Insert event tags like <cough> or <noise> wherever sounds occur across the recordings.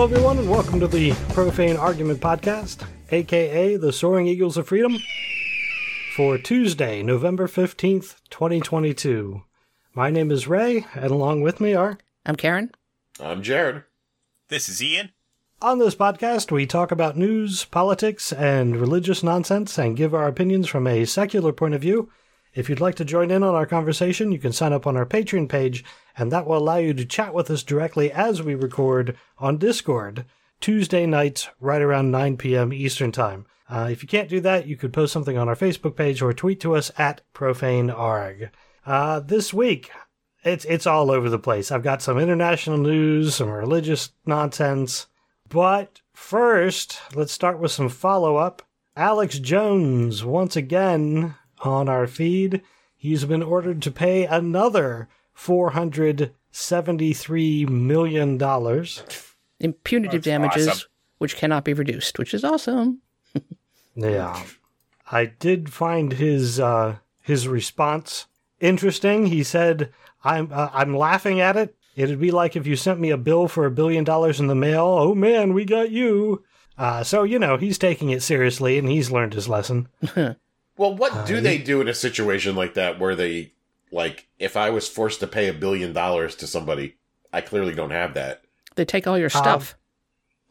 Hello, everyone, and welcome to the Profane Argument Podcast, aka the Soaring Eagles of Freedom, for Tuesday, November 15th, 2022. My name is Ray, and along with me are. I'm Karen. I'm Jared. This is Ian. On this podcast, we talk about news, politics, and religious nonsense and give our opinions from a secular point of view. If you'd like to join in on our conversation, you can sign up on our Patreon page, and that will allow you to chat with us directly as we record on Discord Tuesday nights right around 9 p.m. Eastern Time. Uh, if you can't do that, you could post something on our Facebook page or tweet to us at profanearg. Uh, this week, it's it's all over the place. I've got some international news, some religious nonsense, but first, let's start with some follow up. Alex Jones once again on our feed. He's been ordered to pay another four hundred seventy-three million dollars. In punitive That's damages, awesome. which cannot be reduced, which is awesome. Yeah, I did find his uh, his response interesting. He said, "I'm uh, I'm laughing at it. It'd be like if you sent me a bill for a billion dollars in the mail. Oh man, we got you." Uh, so you know he's taking it seriously, and he's learned his lesson. <laughs> Well, what do they do in a situation like that where they, like, if I was forced to pay a billion dollars to somebody, I clearly don't have that. They take all your stuff.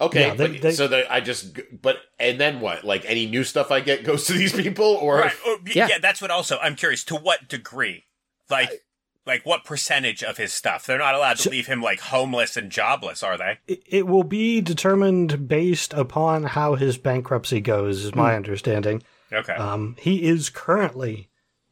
Okay, Yeah, they- but, they- so that I just, but, and then what? Like, any new stuff I get goes to these <laughs> people? Or, Right. Oh, y- Yeah. yeah. that's what also I'm curious to what degree? Like like what percentage of his stuff? They're not allowed to leave him like homeless and jobless, are they? It, it will be determined based upon how his bankruptcy goes, is my understanding. Okay. Um, he is currently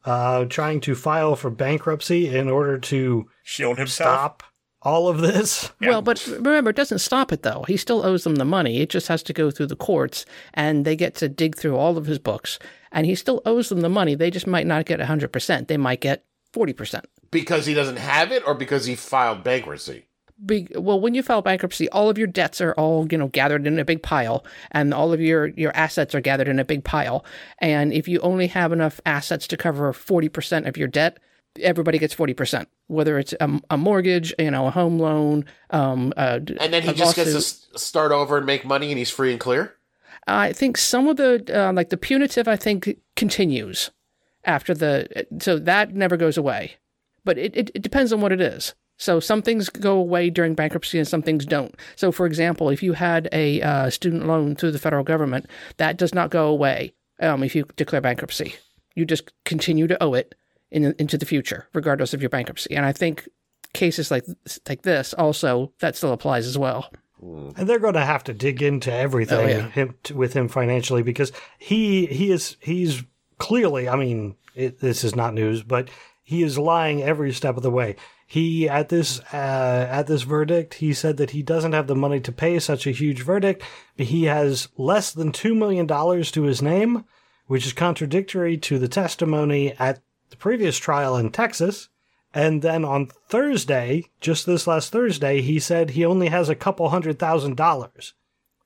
uh, trying to file for bankruptcy in order to Shield himself. stop all of this. Yeah. Well, but remember, it doesn't stop it though. He still owes them the money. It just has to go through the courts, and they get to dig through all of his books, and he still owes them the money. They just might not get hundred percent. They might get forty percent. because he doesn't have it or because he filed bankruptcy? Big, well, when you file bankruptcy, all of your debts are all you know gathered in a big pile, and all of your your assets are gathered in a big pile. And if you only have enough assets to cover forty percent of your debt, everybody gets forty percent. Whether it's a, a mortgage, you know, a home loan, um, uh, And then he a just gets to start over and make money and he's free and clear? I think some of the uh, like the punitive, I think continues after the so that never goes away, but it, it, it depends on what it is. So some things go away during bankruptcy and some things don't. So for example, if you had a uh, student loan through the federal government, that does not go away um, if you declare bankruptcy. You just continue to owe it in, into the future, regardless of your bankruptcy. And I think cases like like this also that still applies as well. And they're going to have to dig into everything Oh, yeah. him, with him financially because he he is he's clearly. I mean, it, this is not news, but he is lying every step of the way. He at this uh, at this verdict, he said that he doesn't have the money to pay such a huge verdict. But he has less than two million dollars to his name, which is contradictory to the testimony at the previous trial in Texas. And then on Thursday, just this last Thursday, he said he only has a couple hundred thousand dollars.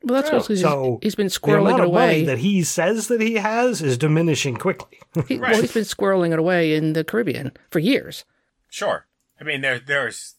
Well, that's what he's, So he's been squirreling it of money away. that he says that he has is diminishing quickly. He, <laughs> Well, he's been squirreling it away in the Caribbean for years. Sure. I mean there there's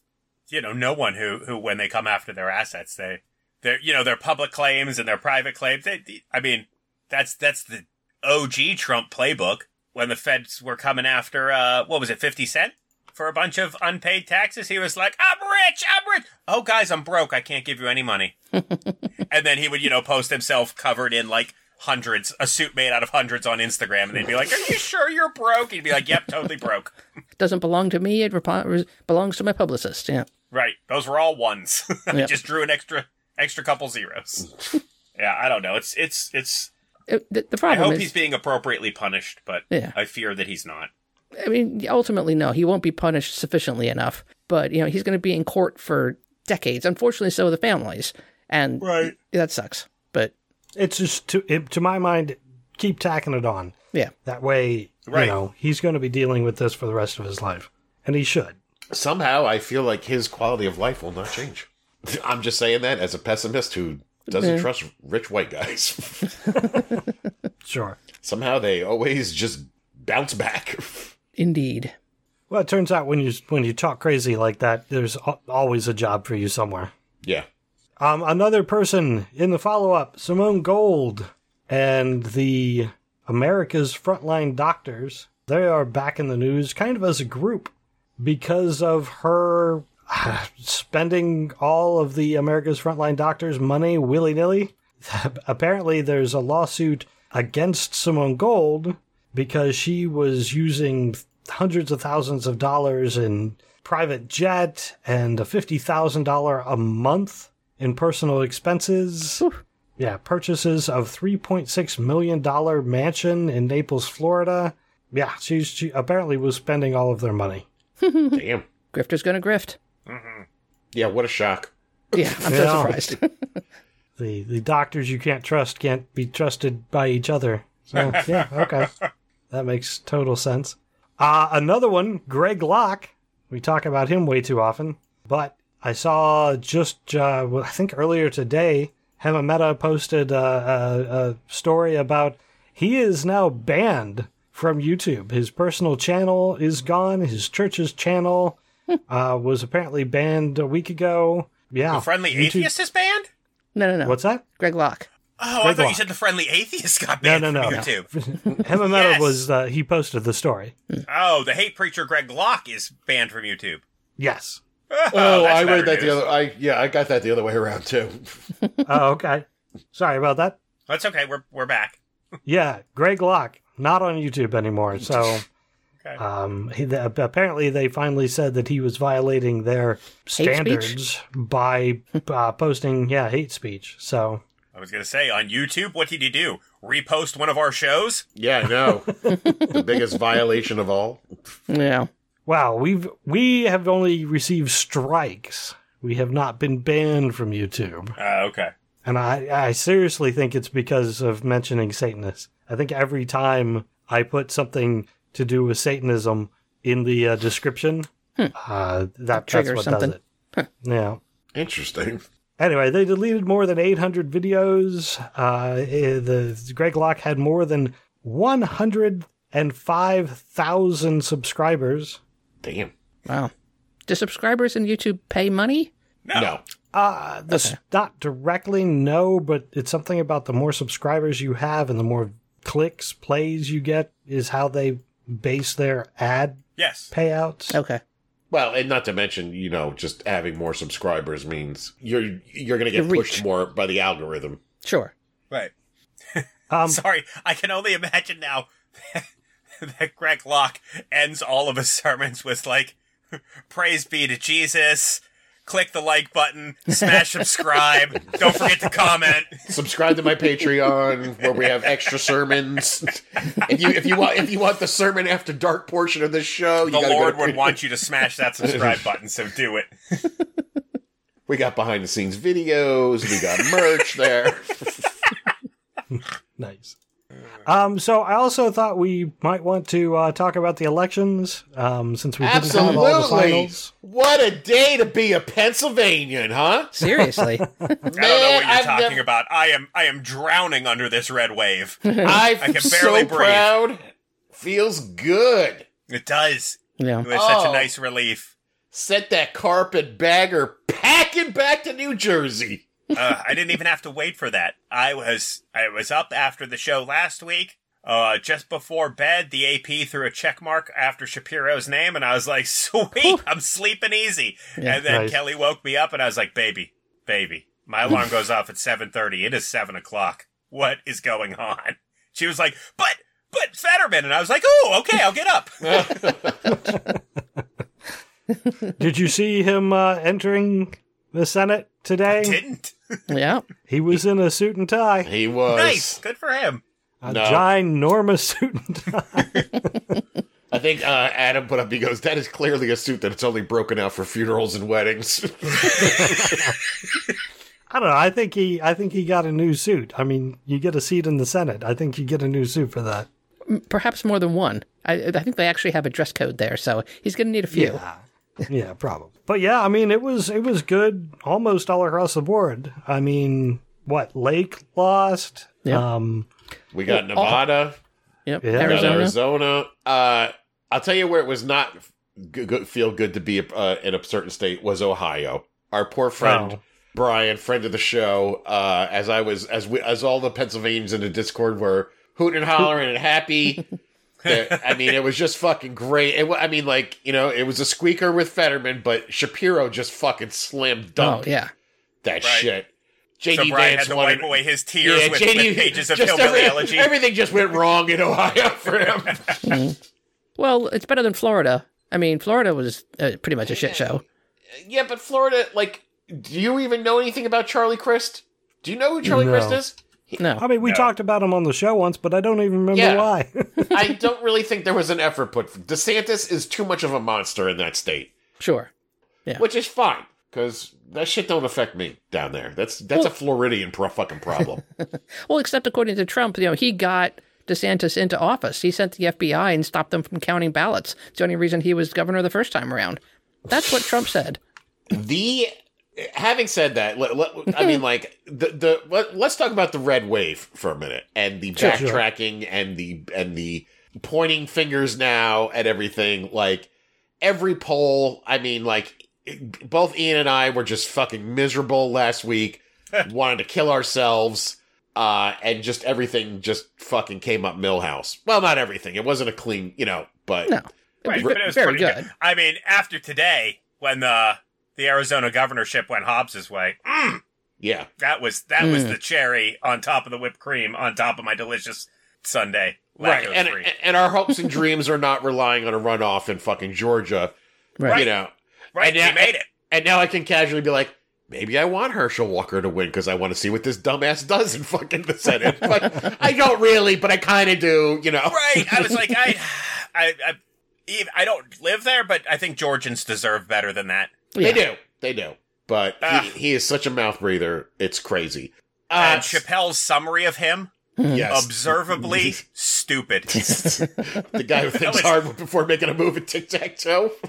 you know, no one who who when they come after their assets, they they're you know, their public claims and their private claims. They, they- I mean, that's that's the OG Trump playbook when the feds were coming after uh what was it, 50 cent? For a bunch of unpaid taxes, he was like, "I'm rich, I'm rich." Oh, guys, I'm broke. I can't give you any money. <laughs> and then he would, you know, post himself covered in like hundreds, a suit made out of hundreds on Instagram, and they'd be like, "Are you sure you're broke?" He'd be like, "Yep, totally broke." It doesn't belong to me. It repo- belongs to my publicist. Yeah. Right. Those were all ones. <laughs> I Yep. just drew an extra extra couple zeros. <laughs> yeah, I don't know. It's it's it's It- the, the I hope is, he's being appropriately punished, but Yeah. I fear that he's not. I mean, ultimately, no, he won't be punished sufficiently enough. But you know, he's going to be in court for decades. Unfortunately, so are the families, and Right. that sucks. But It's just to it, to my mind, keep tacking it on. Yeah, That way, Right. you know, he's going to be dealing with this for the rest of his life, and he should. Somehow I feel like his quality of life will not change. <laughs> I'm just saying that as a pessimist who doesn't trust rich white guys. <laughs> Sure. Somehow they always just bounce back. indeed. Well, it turns out when you when you talk crazy like that, there's al- always a job for you somewhere. yeah. Um, another person in the follow up, Simone Gold, and the America's Frontline Doctors. They are back in the news, kind of as a group, because of her uh, spending all of the America's Frontline Doctors' money willy nilly. <laughs> Apparently, there's a lawsuit against Simone Gold because she was using hundreds of thousands of dollars in private jet and a $50,000 a month in personal expenses. Yeah, purchases of $3.6 million mansion in Naples, Florida. Yeah, she's, she apparently was spending all of their money. <laughs> Damn. Grifter's gonna grift. Yeah, what a shock. Yeah, I'm Yeah. so surprised. <laughs> <laughs> The, the doctors you can't trust can't be trusted by each other. So, yeah, okay. That makes total sense. Uh, another one, Greg Locke. We talk about him way too often, but I saw just, uh, I think earlier today, Hemant Mehta posted a, a, a story about he is now banned from YouTube. His personal channel is gone. His church's channel <laughs> uh, was apparently banned a week ago. Yeah. The friendly YouTube- atheist is banned. No, no, no. What's that? Greg Locke? Oh, I Greg thought you said the friendly atheist got banned no, no. from YouTube. <laughs> Hemant Mehta Yes. was, uh, he posted the story. Oh, the hate preacher Greg Locke is banned from YouTube. Yes. Oh, <laughs> that's I read that the other. I yeah, I got that the other way around too. <laughs> Oh, okay. Sorry about that. That's okay. We're we're back. Yeah, Greg Locke, not on YouTube anymore. So, <laughs> Okay. um, he, the, apparently they finally said that he was violating their standards by uh, posting, yeah, hate speech. So, I was gonna say on YouTube, what did he do? Repost one of our shows? Yeah, no, the biggest violation of all. Yeah. Wow, we've we have only received strikes. We have not been banned from YouTube, Uh, okay. and I, I seriously think it's because of mentioning Satanists. I think every time I put something to do with Satanism in the uh, description, uh, that that's what something. does it. Yeah. Interesting. Anyway, they deleted more than 800 videos. Uh, eh, the Greg Locke had more than 105,000 subscribers. Damn. Wow. Do subscribers in YouTube pay money? No. No. Uh, this not directly, no, but it's something about the more subscribers you have and the more clicks, plays you get is how they base their ad Yes. payouts. Okay. Well, and not to mention, you know, just having more subscribers means you're you're going to get Your pushed more by the algorithm. Sure. Right. <laughs> Um, Sorry, I can only imagine now <laughs> <laughs> that Greg Locke ends all of his sermons with like, "Praise be to Jesus." Click the like button, smash <laughs> subscribe. Don't forget to comment. Subscribe to my Patreon where we have extra sermons. if you if you want if you want the sermon after dark portion of this show, you The gotta go Lord to would Patreon. want you to smash that subscribe button, so do it. We got behind the scenes videos. We got merch there. <laughs> Nice. Um, so I also thought we might want to uh, talk about the elections um, since we didn't have all the finals. What a day to be a Pennsylvanian, huh? Seriously. <laughs> <laughs> I don't know what you're I've talking never- about. I am I am drowning under this red wave. <laughs> I'm I can so barely breathe. proud. Feels good. It does. yeah. It was such a Oh. nice relief. Set that carpet bagger packing back to New Jersey. Uh, I didn't even have to wait for that. I was I was up after the show last week. Uh, just before bed, the AP threw a check mark after Shapiro's name, and I was like, <laughs> "Sweet, I'm sleeping easy." Yeah. and then Nice. Kelly woke me up, and I was like, "Baby, baby, my alarm goes off at 7:30. It is seven o'clock. What is going on?" She was like, "But, but Fetterman," and I was like, "Oh, okay, I'll get up." <laughs> Did you see him uh, entering the Senate today? Didn't <laughs> Yeah. He was in a suit and tie, He was. nice, good for him. a No. ginormous suit and tie. <laughs> <laughs> I think uh, Adam put up. He goes, "That is clearly a suit that it's only broken out for funerals and weddings." I don't know. I think he. I think he got a new suit. I mean, you get a seat in the Senate. I think you get a new suit for that. Perhaps more than one. I, I think they actually have a dress code there, so he's going to need a few. Yeah, yeah, probably. But yeah, I mean, it was it was good almost all across the board. I mean, what Lake lost? Yeah. Um, we got Nevada, Yep. Yeah. Arizona. Arizona. Uh, I'll tell you where it was not good, good, feel good to be uh, in a certain state was Ohio. Our poor friend, Oh. Brian, friend of the show, uh, as I was as we as all the Pennsylvanians in the Discord were hooting and hollering and happy. That- I mean, it was just fucking great. It, I mean, like you know, it was a squeaker with Fetterman, but Shapiro just fucking slam Oh dunked yeah. that Right. shit. JD So Brian Vance had to wanted- wipe away his tears with, JD with pages of just hillbilly every- elegy. Everything just went wrong in Ohio for him. <laughs> Well, it's better than Florida. I mean, Florida was uh, pretty much a shit show. yeah, but Florida, like, do you even know anything about Charlie Crist? Do you know who Charlie No. Crist is? No. I mean, we No. talked about him on the show once, but I don't even remember Yeah. why. <laughs> I <laughs> don't really think there was an effort put. DeSantis is too much of a monster in that state, Sure. Yeah. which is fine because that shit don't affect me down there. That's that's a Floridian pro- fucking problem. <laughs> Well, except according to Trump, you know, he got DeSantis into office. He sent the FBI and stopped them from counting ballots. It's the only reason he was governor the first time around. That's what Trump said. the having said that, let, let- I mean, <laughs> like the the let, let's talk about the red wave for a minute and the Sure, sure. backtracking and the and the pointing fingers now at everything. Like every poll, I mean, like both Ian and I were just fucking miserable last week, <laughs> wanted to kill ourselves. Uh, and just everything just fucking came up Milhouse. Well, not everything. It wasn't a clean, you know, but No. It Right, was but it was very pretty good. I mean, after today, when the the Arizona governorship went Hobbs's way, mm, yeah. that was that was Mm. the cherry on top of the whipped cream on top of my delicious Sunday. right and, and our hopes and dreams are not relying on a runoff in fucking georgia Right. you know right, and we now- made it. and now i can casually be like maybe i want herschel walker to win because i want to see what this dumbass does in fucking the senate <laughs> but i don't really but i kind of do you know Right. I was like, <laughs> I, I, I, I don't live there, but I think Georgians deserve better than that. They do they do but he, he is such a mouth breather it's crazy uh, and Chappelle's summary of him, yes observably <laughs> stupid. <laughs> the guy who thinks was- hard before making a move at tic-tac-toe <laughs>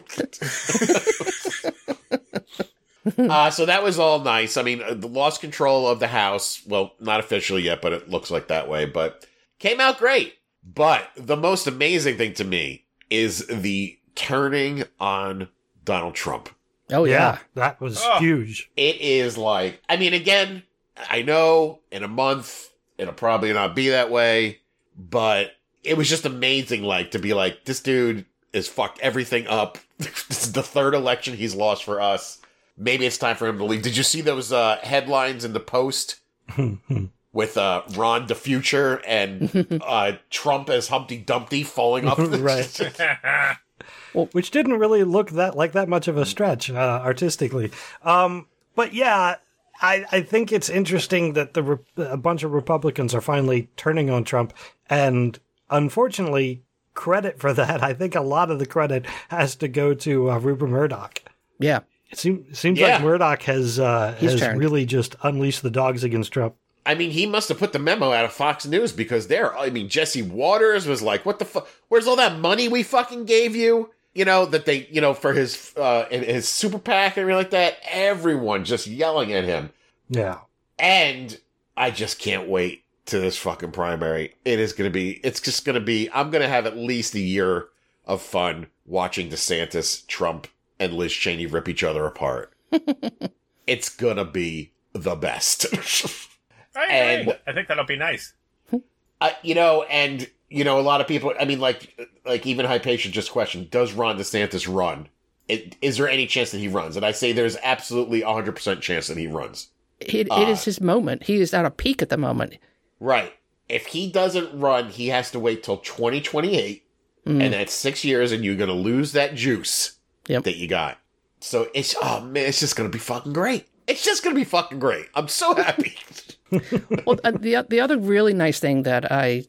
uh, so that was all nice. I mean, uh, the lost control of the house. Well, not officially yet, but it looks like that way. But came out great. But the most amazing thing to me is the turning on Donald Trump. Oh, yeah, yeah. that was Oh. huge. It is like, I mean, again, I know in a month it'll probably not be that way, but it was just amazing, like, to be like, this dude is fucked everything up. <laughs> this is the third election he's lost for us. Maybe it's time for him to leave. Did you see those uh, headlines in the Post <laughs> with uh, Ron the Future and <laughs> uh, Trump as Humpty Dumpty falling off the Right. Which didn't really look that like that much of a stretch uh, artistically. Um, but yeah, I, I think it's interesting that the re- a bunch of Republicans are finally turning on Trump, and unfortunately, credit for <laughs> that. I think a lot of the credit has to go to uh, Rupert Murdoch. Yeah. It seems seems Yeah. like Murdoch has uh, has turned. really just unleashed the dogs against Trump. I mean, he must have put the memo out of Fox News because there, I mean, Jesse Watters was like, what the fuck? Where's all that money we fucking gave you? You know, that they, you know, for his, uh, his super PAC and everything like that. Everyone just yelling at him. Yeah. And I just can't wait to this fucking primary. It is going to be, it's just going to be, I'm going to have at least a year of fun watching DeSantis, Trump, and Liz Cheney rip each other apart. <laughs> it's going to be the best. I, <laughs> And- agree. I think that'll be nice. Uh, you know, and you know, a lot of people. I mean, like, like even Hypatia just questioned: Does Ron DeSantis run? It, is there any chance that he runs? And I say there's absolutely a hundred percent chance that he runs. It, Uh, it is his moment. He is at a peak at the moment. Right. If he doesn't run, he has to wait till 2028, Mm. and that's six years, and you're going to lose that juice Yep. that you got. So it's oh man, it's just going to be fucking great. It's just going to be fucking great. I'm so <laughs> happy. <laughs> well, uh, the the other really nice thing that I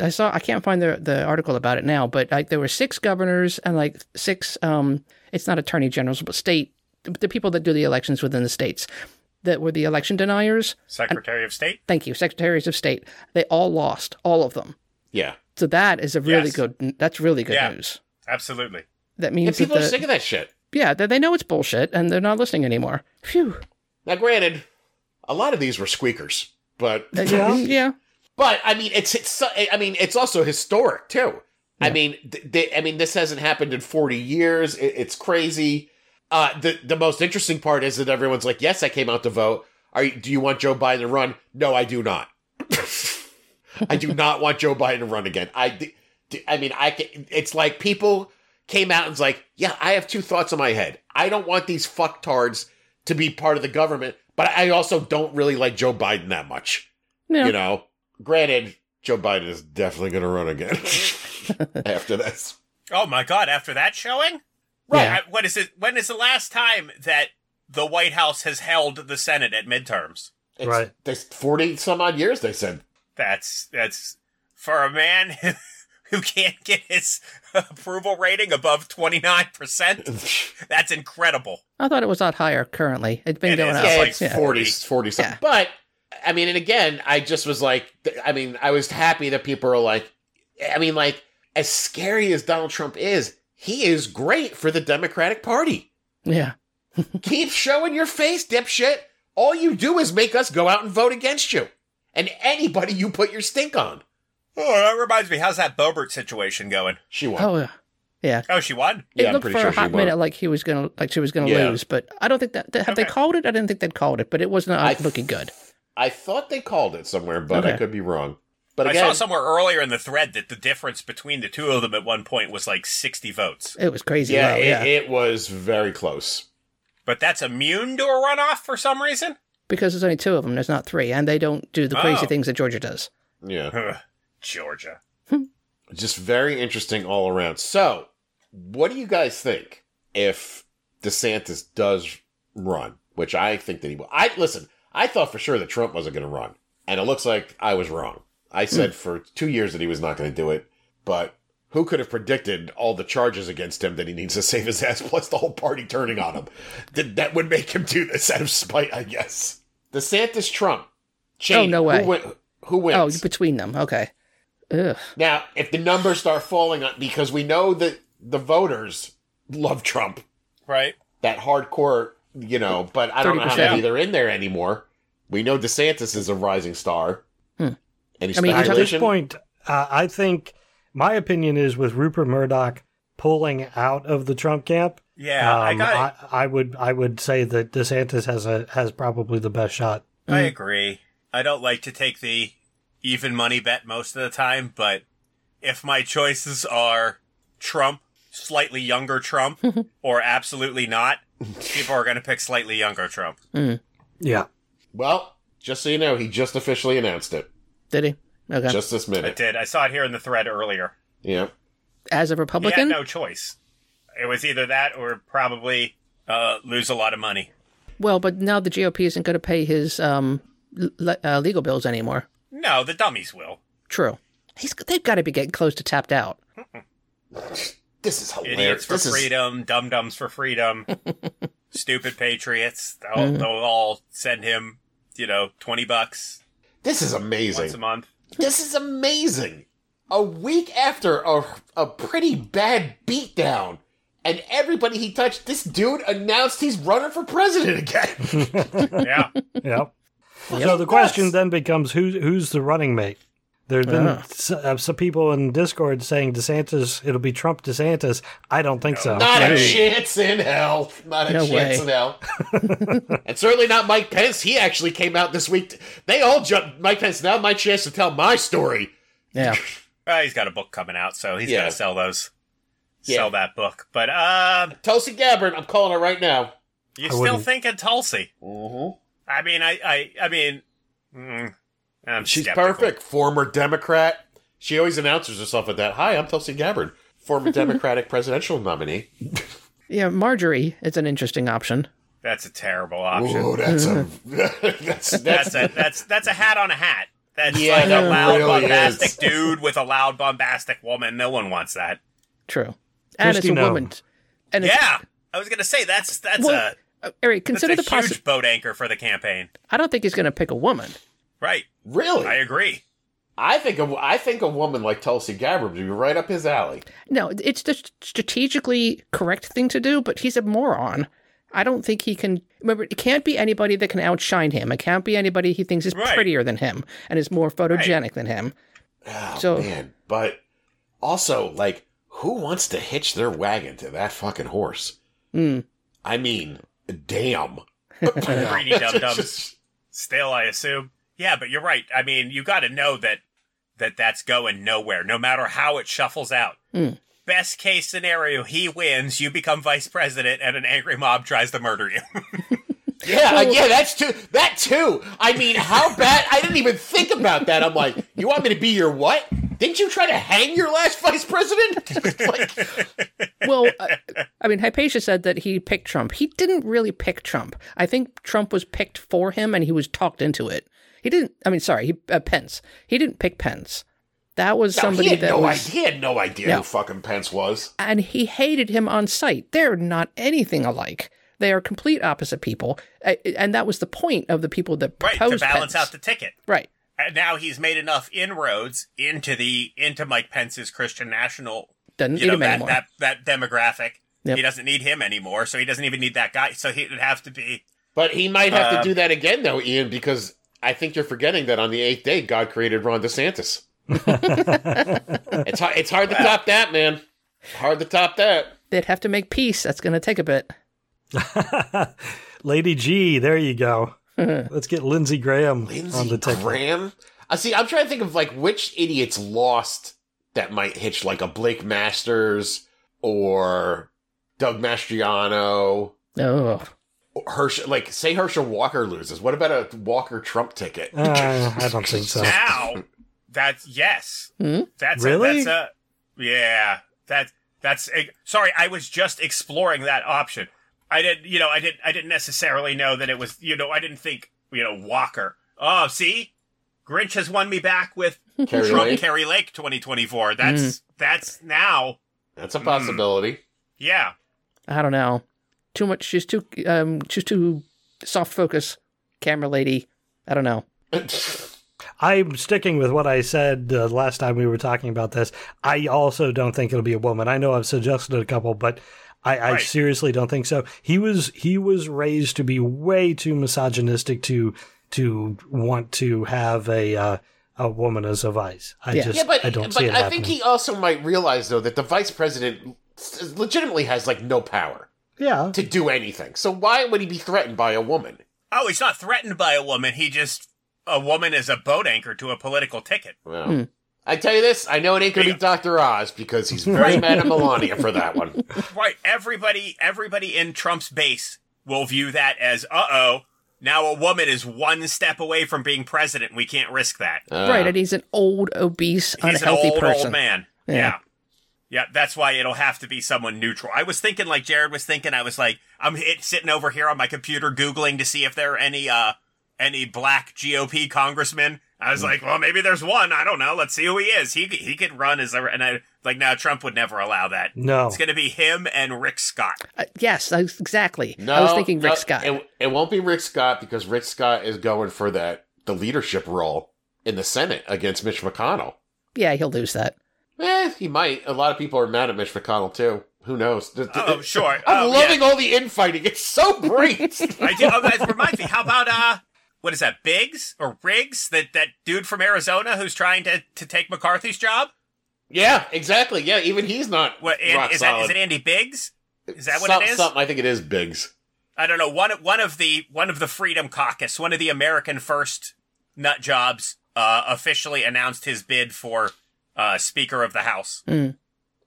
I saw I can't find the the article about it now, but like there were six governors and like six um it's not attorney generals but state the people that do the elections within the states that were the election deniers. Secretary of State. Thank you, secretaries of state. They all lost, all of them. yeah. So that is a really Yes. good. That's really good Yeah. news. Absolutely. That means that people are the, sick of that shit. yeah that they know it's bullshit and they're not listening anymore. Phew. Now, granted, a lot of these were squeakers, but Yeah. yeah. But I mean, it's it's. I mean, it's also historic too. I mean, th- th- I mean, this hasn't happened in forty years. It, it's crazy. Uh, the the most interesting part is that everyone's like, "Yes, I came out to vote. Are you, do you want Joe Biden to run?" No, I do not. <laughs> I do not want Joe Biden to run again. I, d- d- I mean, I can, it's like people came out and was like, "Yeah, I have two thoughts in my head. I don't want these fucktards to be part of the government, but I also don't really like Joe Biden that much." Yeah. You know, granted, Joe Biden is definitely going to run again <laughs> after this. Oh my god! After that showing, Right. I- What is it? When is the last time that the White House has held the Senate at midterms? It's, Right. There's 40 some odd years, they said. That's that's for a man <laughs> who, who can't get his <laughs> approval rating above twenty nine percent. <laughs> That's incredible. I thought it was a lot higher currently. It's been It going is. up. yeah, like it's yeah. 40, 40 something. Yeah. But, I mean, and again, I just was like, I mean, I was happy that people are like, I mean, like, as scary as Donald Trump is, he is great for the Democratic Party. Yeah. <laughs> Keep showing your face, dipshit. All you do is make us go out and vote against you. And anybody you put your stink on. Oh, that reminds me. How's that Boebert situation going? She won. Oh, yeah. Yeah. Oh, she won. It Yeah, I'm looked pretty for sure a hot minute like he was gonna, like she was gonna Yeah. lose, but I don't think that have they called it. I didn't think they'd called it, but it was not I- looking good. I thought they called it somewhere, but I could be wrong. But I saw somewhere earlier in the thread that the difference between the two of them at one point was like sixty votes. It was crazy. yeah, low, it, yeah, it was very close. But that's immune to a runoff for some reason. because there's only two of them. There's not three, and they don't do the crazy Oh. things that Georgia does. Yeah. Ugh, Georgia. <laughs> just very interesting all around. So, what do you guys think if DeSantis does run? Which I think that he will. I listen. I thought for sure that Trump wasn't going to run, and it looks like I was wrong. I hmm. said for two years that he was not going to do it, but who could have predicted all the charges against him that he needs to save his ass, plus the whole party turning on him? That that would make him do this out of spite, I guess. DeSantis, Trump. Shane, Oh, no way. Who, win- who Oh, between them. Okay. Ugh. Now, if the numbers start falling, on- because we know that the voters love Trump, Right. that hardcore, you know, but I don't know how many they're in there anymore. We know DeSantis is a rising star. Hmm. Any I mean, At this point, uh, I think my opinion is with Rupert Murdoch pulling out of the Trump camp. Yeah, I um, got it. I, I would I would say that DeSantis has a has probably the best shot. I Mm. agree. I don't like to take the even money bet most of the time, but if my choices are Trump, slightly younger Trump, <laughs> or absolutely not, people are going to pick slightly younger Trump. Yeah. well, just so you know, he just officially announced it. Did he? Okay. Just this I minute. did. I saw it here in the thread earlier. Yeah. As a He had Republican, no choice. It was either that or probably uh, lose a lot of money. well, but now the GOP isn't going to pay his um le- uh, legal bills anymore. No, the dummies will. True. He's they've got to be getting close to tapped out. <laughs> This is hilarious. Idiots for This is- freedom, dum dums for freedom, <laughs> stupid patriots. They'll, Mhm. they'll all send him, you know, 20 bucks this is amazing. once a month. This is amazing. A week after a, a pretty bad beatdown, and everybody he touched, this dude announced he's running for president again. <laughs> Yeah. Yep. So the question then becomes who's who's the running mate? There's been Ah. uh, some people in Discord saying DeSantis, it'll be Trump DeSantis. I don't think so. Not a chance in hell. Not a No chance way. in hell. <laughs> and certainly not Mike Pence. He actually came out this week. They all jumped. Mike Pence, now my chance to tell my story. Yeah. <laughs> Well, he's got a book coming out, so he's Yeah. gonna sell those. Yeah. Sell that book. But um Tulsi Gabbard, I'm calling her right now. you I still wouldn't- thinking Tulsi. Mm-hmm. I mean I I I mean mm, I'm She's skeptical. perfect. Former Democrat. She always announces herself at that. Hi, I'm Tulsi Gabbard, former <laughs> Democratic presidential nominee. Yeah, Marjorie is an interesting option. That's a terrible option. Whoa, that's a <laughs> that's that's, That's a that's that's a hat on a hat. That's Yeah, like a loud really bombastic is. dude with a loud bombastic woman. No one wants that. True. And Kristi it's a Noem. woman. And Yeah. I was gonna say that's that's Well, a Eric, that's consider a the huge possibility. boat anchor for the campaign. I don't think he's going to pick a woman. Right. really. I agree. I, think a, I think a woman like Tulsi Gabbard would be right up his alley. No, it's the strategically correct thing to do, but he's a moron. I don't think he can. Remember, it can't be anybody that can outshine him. It can't be anybody he thinks is Right. prettier than him and is more photogenic than him. Oh, So- man, but also like, who wants to hitch their wagon to that fucking horse? Mm. I mean, damn. Greedy dum <laughs> dums. Still, I assume. Yeah, but you're right. I mean, you got to know that that that's going nowhere, no matter how it shuffles out. Mm. Best case scenario, he wins, you become vice president, and an angry mob tries to murder you. <laughs> Yeah, uh, yeah, that's too. That too. I mean, how bad? I didn't even think about that. I'm like, you want me to be your what? Didn't you try to hang your last vice president? <laughs> like, well, I, I mean, Hypatia said that he picked Trump. He didn't really pick Trump. I think Trump was picked for him, and he was talked into it. He didn't. I mean, sorry, he, uh, Pence. He didn't pick Pence. That was no, somebody he that no was, idea. He had no idea No. who fucking Pence was. and he hated him on sight. They're not anything alike. They are complete opposite people, Uh, and that was the point of the people that right, to balance Pence. out the ticket. right. And now he's made enough inroads into the into Mike Pence's Christian National Doesn't you know him that, anymore. that that demographic. Yep. He doesn't need him anymore, so he doesn't even need that guy. So he'd have to be But he might have Uh, to do that again, though, Ian, because I think you're forgetting that on the eighth day, God created Ron DeSantis. <laughs> it's hard, it's hard to top that, man. Hard to top that. They'd have to make peace. That's going to take a bit. <laughs> Lady G, there you go. <laughs> Let's get Lindsey Graham on the ticket. Graham. I see. I'm trying to think of like which idiots lost that might hitch like a Blake Masters or Doug Mastriano. Oh, Herschel, like say Herschel Walker loses. What about a Walker Trump ticket? Uh, I don't think so. now. That's yes. Hmm? That's Really? A, that's a yeah. That that's a, sorry. I was just exploring that option. I didn't. You know, I didn't. I didn't necessarily know that it was. You know, I didn't think. You know, Walker. Oh, see, Grinch has won me back with Carrie Trump Lake? Kari Lake 2024. That's that's now. That's a possibility. Yeah. I don't know. Too much. She's too. Um, she's too soft focus. Camera lady. I don't know. <laughs> I'm sticking with what I said uh, last time we were talking about this. I also don't think it'll be a woman. I know I've suggested a couple, but I, I seriously don't think so. He was he was raised to be way too misogynistic to to want to have a uh, a woman as a vice. I Yeah. just yeah, but I don't but see it I happening. think he also might realize though that the vice president legitimately has like no power yeah, to do anything. So why would he be threatened by a woman? Oh, he's not threatened by a woman. He just a woman is a boat anchor to a political ticket. Well, Hmm. I tell you this, I know it ain't gonna be Doctor Oz because he's very mad at Melania for that one. <laughs> Right. Everybody, everybody in Trump's base will view that as, uh oh, now a woman is one step away from being president. We can't risk that. Uh, right. And he's an old, obese, He's an unhealthy old, person. old man. Yeah. Yeah. yeah. that's why it'll have to be someone neutral. I was thinking, like Jared was thinking, I was like, I'm hit, sitting over here on my computer Googling to see if there are any, uh, any black GOP congressmen. I Hmm. was like, well, maybe there's one. I don't know. Let's see who he is. He he could run as a, and I, like, now Trump would never allow that. no. It's going to be him and Rick Scott. Uh, yes, I- exactly. No, I was thinking Rick no, Scott. It, it won't be Rick Scott because Rick Scott is going for that the leadership role in the Senate against Mitch McConnell. yeah, he'll lose that. Eh, he might. A lot of people are mad at Mitch McConnell too. Who knows? Th- th- Oh, sure. I'm Oh, loving all the infighting. It's so great. <laughs> I did. Oh, that reminds me. How about uh, what is that? Biggs or Riggs? That that dude from Arizona who's trying to to take McCarthy's job. yeah, exactly. Yeah, even he's not What and, rock is that? Is it Andy Biggs? Is that what Some- it is? Something. I think it is Biggs. I don't know. One one of the one of the Freedom Caucus, one of the American First nut jobs, uh, officially announced his bid for uh, Speaker of the House, I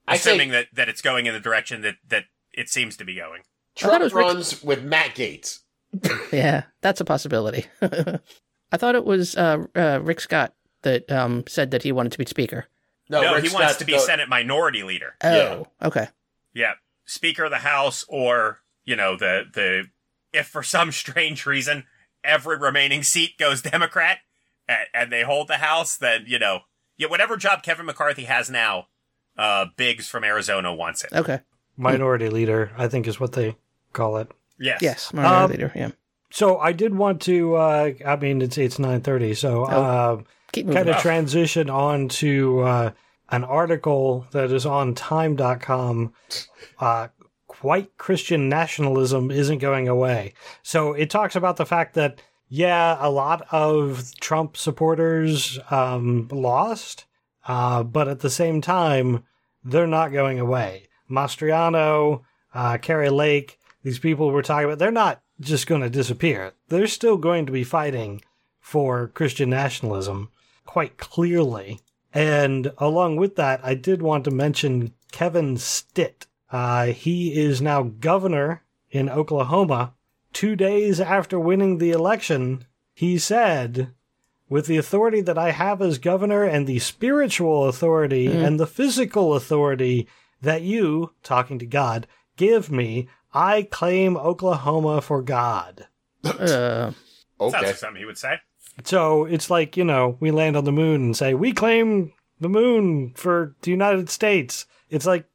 assuming say that that it's going in the direction that that it seems to be going. I Trump was Rick- runs with Matt Gaetz. Yeah, that's a possibility. <laughs> I thought it was uh, uh, Rick Scott that um, said that he wanted to be speaker. No, Rick he wants to be go- Senate Minority Leader. Oh, Yeah. okay. Yeah, Speaker of the House, or you know the the if for some <laughs> strange reason every remaining seat goes Democrat and, and they hold the House, then you know yeah whatever job Kevin McCarthy has now, uh, Biggs from Arizona wants it. Okay. Minority leader, I think, is what they call it. Yes, Yes, minority Um, leader. Yeah. So I did want to. Uh, I mean, it's it's nine thirty, so uh, kind of Oh. transition on to uh, an article that is on time.com. Uh, white Christian nationalism isn't going away. So it talks about the fact that, yeah, a lot of Trump supporters um, lost, uh, but at the same time, they're not going away. Mastriano, uh, Kari Lake, these people we're talking about, they're not just going to disappear. They're still going to be fighting for Christian nationalism quite clearly. And along with that, I did want to mention Kevin Stitt. Uh, he is now governor in Oklahoma. Two days after winning the election, he said, with the authority that I have as governor and the spiritual authority and the physical authority that you, talking to God, give me, I claim Oklahoma for God. Uh, Sounds like something he would say. So it's like, you know, we land on the moon and say, we claim the moon for the United States. It's like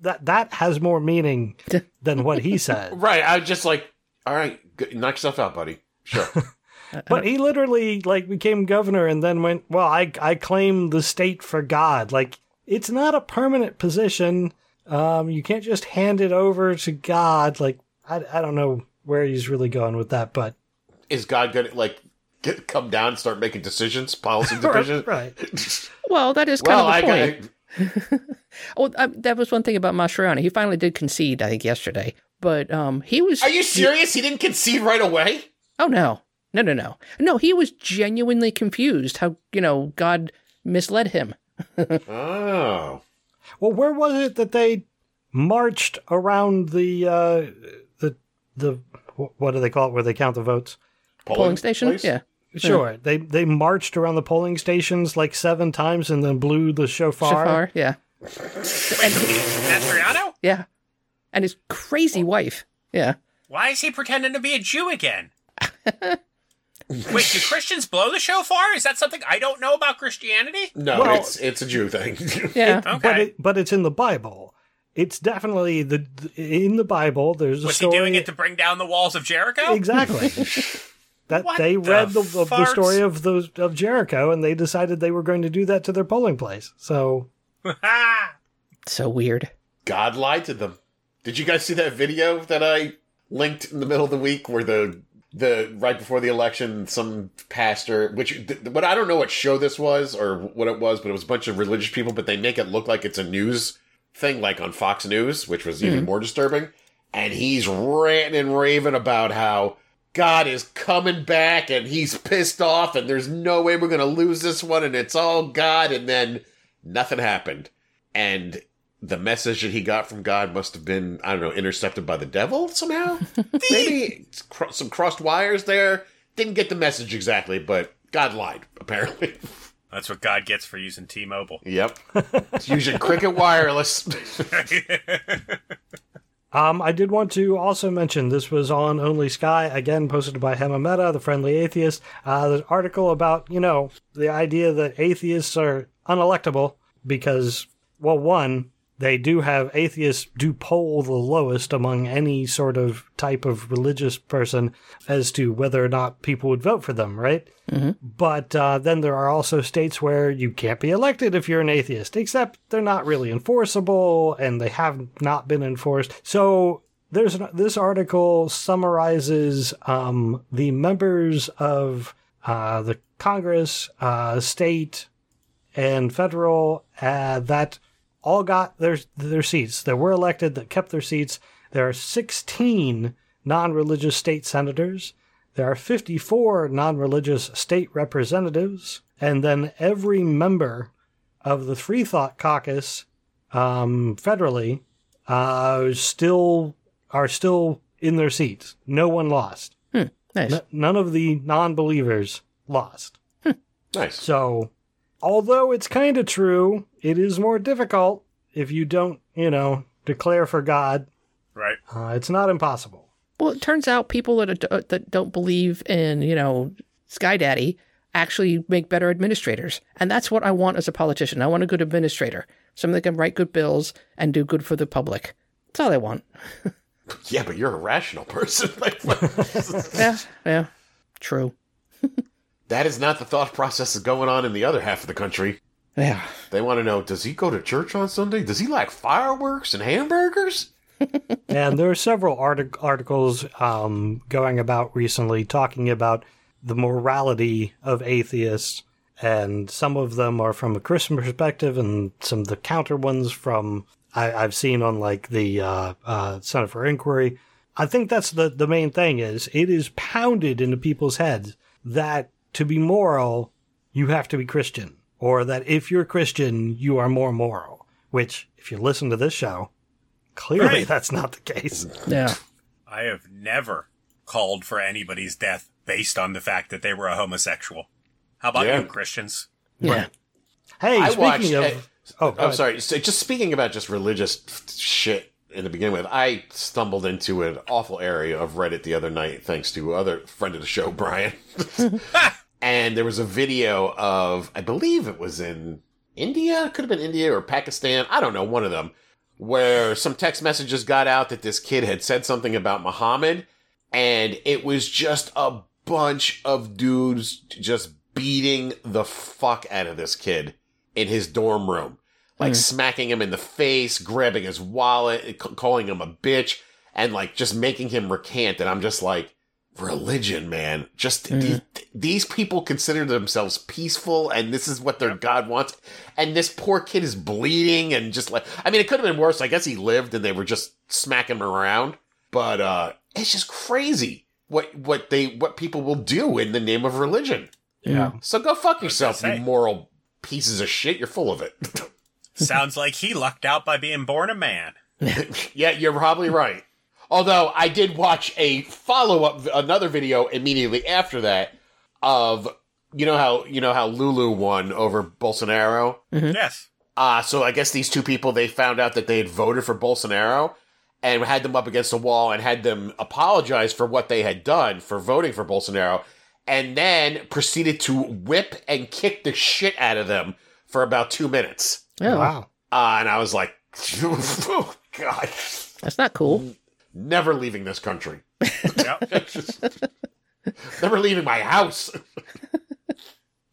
that that has more meaning <laughs> than what he said. Right. I was just like, all right, knock yourself out, buddy. Sure. <laughs> But he literally like became governor and then went, well, I I claim the state for God. Like it's not a permanent position. Um, you can't just hand it over to God. Like I I don't know where he's really going with that, but Is God going to, like, get, come down and start making decisions, policy <laughs> decisions? right. <laughs> well, that is kind Well, of I the point. got. <laughs> Oh, uh, that was one thing about Mastriano. He finally did concede, I think, yesterday. But um, he was. Are you serious? He didn't concede right away? Oh no, no, no, no, no. He was genuinely confused how you know God misled him. Oh. Well, where was it that they marched around the uh, the the what do they call it? Where they count the votes? Polling station. place? Yeah. Sure, they they marched around the polling stations like seven times and then blew the shofar. Shafar. Yeah. Mastriano? Yeah. And his crazy wife. Yeah. Why is he pretending to be a Jew again? <laughs> Wait, do Christians blow the shofar? Is that something I don't know about Christianity? No, Well- it's it's a Jew thing. <laughs> Yeah. Okay. But it, but it's in the Bible. It's definitely the in the Bible. There's a Was he story. doing it to bring down the walls of Jericho? exactly. <laughs> that What they the read the, of the story of those of Jericho, and they decided they were going to do that to their polling place. So <laughs> so weird. God lied to them. Did you guys see that video that I linked in the middle of the week where the the right before the election some pastor which th- but I don't know what show this was or what it was but it was a bunch of religious people but they make it look like it's a news thing like on Fox News which was even hmm. more disturbing. And he's ranting and raving about how God is coming back and he's pissed off and there's no way we're going to lose this one and it's all God and then nothing happened. And the message that he got from God must have been, I don't know, intercepted by the devil somehow. <laughs> Maybe it's cro- some crossed wires there. Didn't get the message exactly, but God lied, apparently. <laughs> That's what God gets for using T-Mobile. yep. <laughs> It's using Cricket Wireless. Um, I did want to also mention this was on Only Sky, again posted by Hemant Mehta, the friendly atheist. Uh, there's an article about, you know, the idea that atheists are unelectable because, well, one, they do have atheists do poll the lowest among any sort of type of religious person as to whether or not people would vote for them, right? But uh, then there are also states where you can't be elected if you're an atheist, except they're not really enforceable and they have not been enforced. So there's an, this article summarizes um, the members of uh, the Congress, uh, state, and federal uh, that all got their their seats. That were elected that kept their seats. There are 16 non-religious state senators. There are 54 non-religious state representatives, and then every member of the Free Thought Caucus, um, federally, uh, still are still in their seats. No one lost. Nice. N- none of the non-believers lost. nice. So, although it's kind of true, it is more difficult if you don't, you know, declare for God. right. Uh, it's not impossible. Well, it turns out people that are, that don't believe in you know Sky Daddy actually make better administrators, and that's what I want as a politician. I want a good administrator, someone that can write good bills and do good for the public. That's all I want. <laughs> Yeah, but you're a rational person. <laughs> <laughs> Yeah, yeah, true. That is not the thought process that's going on in the other half of the country. Yeah, They want to know does he go to church on Sunday? Does he like fireworks and hamburgers? <laughs> and there are several artic- articles um, going about recently talking about the morality of atheists, and some of them are from a Christian perspective, and some of the counter ones from I- I've seen on like the uh, uh, Center for Inquiry. I think that's the, the main thing is it is pounded into people's heads that to be moral, you have to be Christian. Or that if you're Christian, you are more moral. Which, if you listen to this show, clearly Right. that's not the case. Yeah. I have never called for anybody's death based on the fact that they were a homosexual. How about Yeah. you, Christians? Yeah. Hey, I speaking watched. of. eh, oh, go I'm ahead. sorry. So just speaking about just religious shit in the beginning with, I stumbled into an awful area of Reddit the other night, thanks to other friend of the show, Brian. <laughs> and there was a video of, I believe it was in India, could have been India or Pakistan, I don't know, one of them, where some text messages got out that this kid had said something about Muhammad, and it was just a bunch of dudes just beating the fuck out of this kid in his dorm room. Like hmm. smacking him in the face, grabbing his wallet, c- calling him a bitch, and like just making him recant. And I'm just like, religion, man. Just these, these people consider themselves peaceful, and this is what their God wants. And this poor kid is bleeding, and just like, I mean, it could have been worse. I guess he lived, and they were just smacking him around. But uh it's just crazy what what they what people will do in the name of religion. Yeah. So go fuck yourself, you moral pieces of shit. You're full of it. <laughs> Sounds like he lucked out by being born a man. <laughs> yeah, you're probably right. Although I did watch a follow up, another video immediately after that of you know how you know how Lula won over Bolsonaro. Yes. Uh, so I guess these two people they found out that they had voted for Bolsonaro and had them up against a wall and had them apologize for what they had done for voting for Bolsonaro, and then proceeded to whip and kick the shit out of them for about two minutes. Oh, Wow. Uh, and I was like, <laughs> oh, God, that's not cool. Never leaving this country. <laughs> Yep. <laughs> Never leaving my house. <laughs>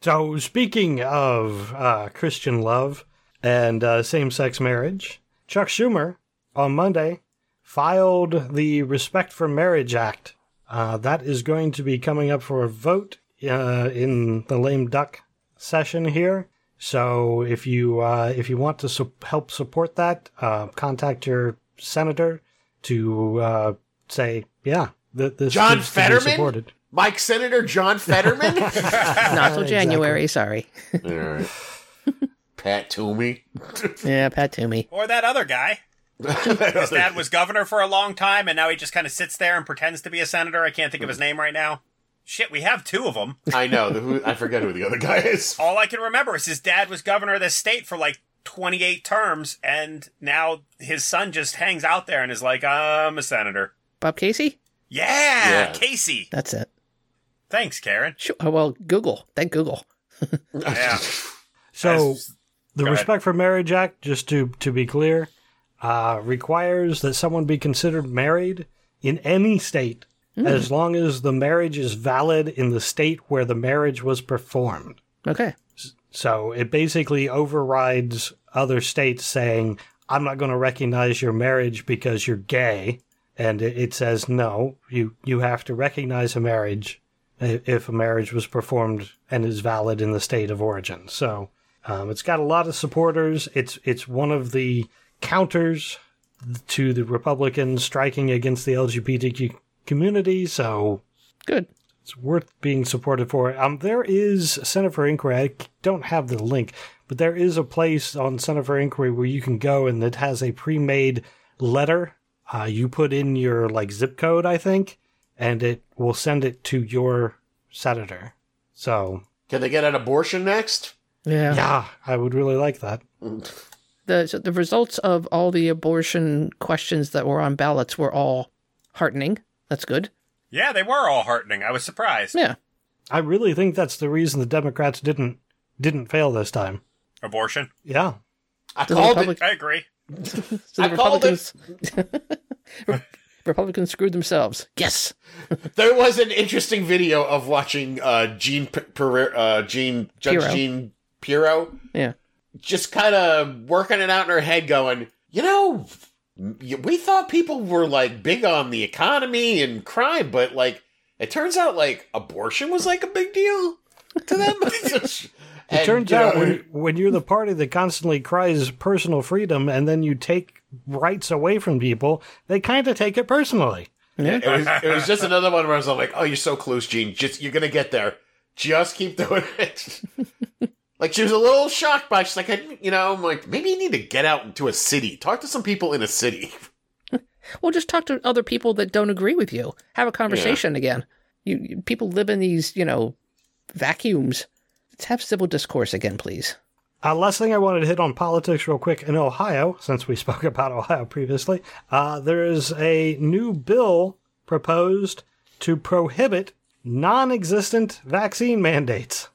So, speaking of uh, Christian love and uh, same sex marriage, Chuck Schumer on Monday filed the Respect for Marriage Act. Uh, that is going to be coming up for a vote uh, in the lame duck session here. So, if you uh, if you want to su- help support that, uh, contact your senator to uh, say, yeah, th- this John needs to be Fetterman? supported. Mike Senator John Fetterman. <laughs> Not till Exactly. January. Sorry. All right. Pat Toomey. <laughs> Yeah, Pat Toomey. Or that other guy. <laughs> His dad was governor for a long time, and now he just kind of sits there and pretends to be a senator. I can't think of his name right now. Shit, we have two of them. I know. The, who, I forget who the other guy is. All I can remember is his dad was governor of the state for like 28 terms, and now his son just hangs out there and is like, I'm a senator. Bob Casey? Yeah, Yeah. Casey. That's it. Thanks, Karen. Sure. Oh, well, Google. Thank Google. <laughs> Yeah. So, As- The Go ahead. Respect for Marriage Act, just to to be clear, uh, requires that someone be considered married in any state as long as the marriage is valid in the state where the marriage was performed. Okay. So it basically overrides other states saying, "I'm not going to recognize your marriage because you're gay," and it, says, "No, you you have to recognize a marriage if a marriage was performed and is valid in the state of origin." So um, it's got a lot of supporters. It's it's one of the counters to the Republicans striking against the LGBTQ community. So Good. It's worth being supported for. Um, there is Center for Inquiry. I don't have the link, but there is a place on Center for Inquiry where you can go and it has a pre-made letter. Uh, you put in your like zip code, I think, and it will send it to your senator. So Can they get an abortion next? Yeah. yeah, I would really like that. The so the results of all the abortion questions that were on ballots were all heartening. That's good. Yeah, they were all heartening. I was surprised. Yeah. I really think that's the reason the Democrats didn't didn't fail this time. Abortion. Yeah. I The called Republic- it. I agree. So I the called it. <laughs> Republicans <laughs> Republicans screwed themselves. Yes. <laughs> There was an interesting video of watching uh, Gene P- Pereira, uh, Gene Judge Pirro. Gene Pirro Yeah. just kind of working it out in her head, going, you know, we thought people were like big on the economy and crime, but like it turns out like abortion was like a big deal to them. <laughs> <laughs> It turns out when, when you're the party that constantly cries personal freedom and then you take rights away from people, they kind of take it personally. Yeah. It was, it was just another one where I was like, "Oh, you're so close, Gene. Just you're gonna get there. Just keep doing it." <laughs> like she was a little shocked by. it. She's like, I, you know, I'm like, maybe you need to get out into a city, talk to some people in a city. <laughs> Well, just talk to other people that don't agree with you. Have a conversation again. You, you people live in these, you know, vacuums. Let's have civil discourse again, please. Uh, last thing I wanted to hit on politics real quick in Ohio, since we <laughs> spoke about Ohio previously, uh, there is a new bill proposed to prohibit non-existent vaccine mandates.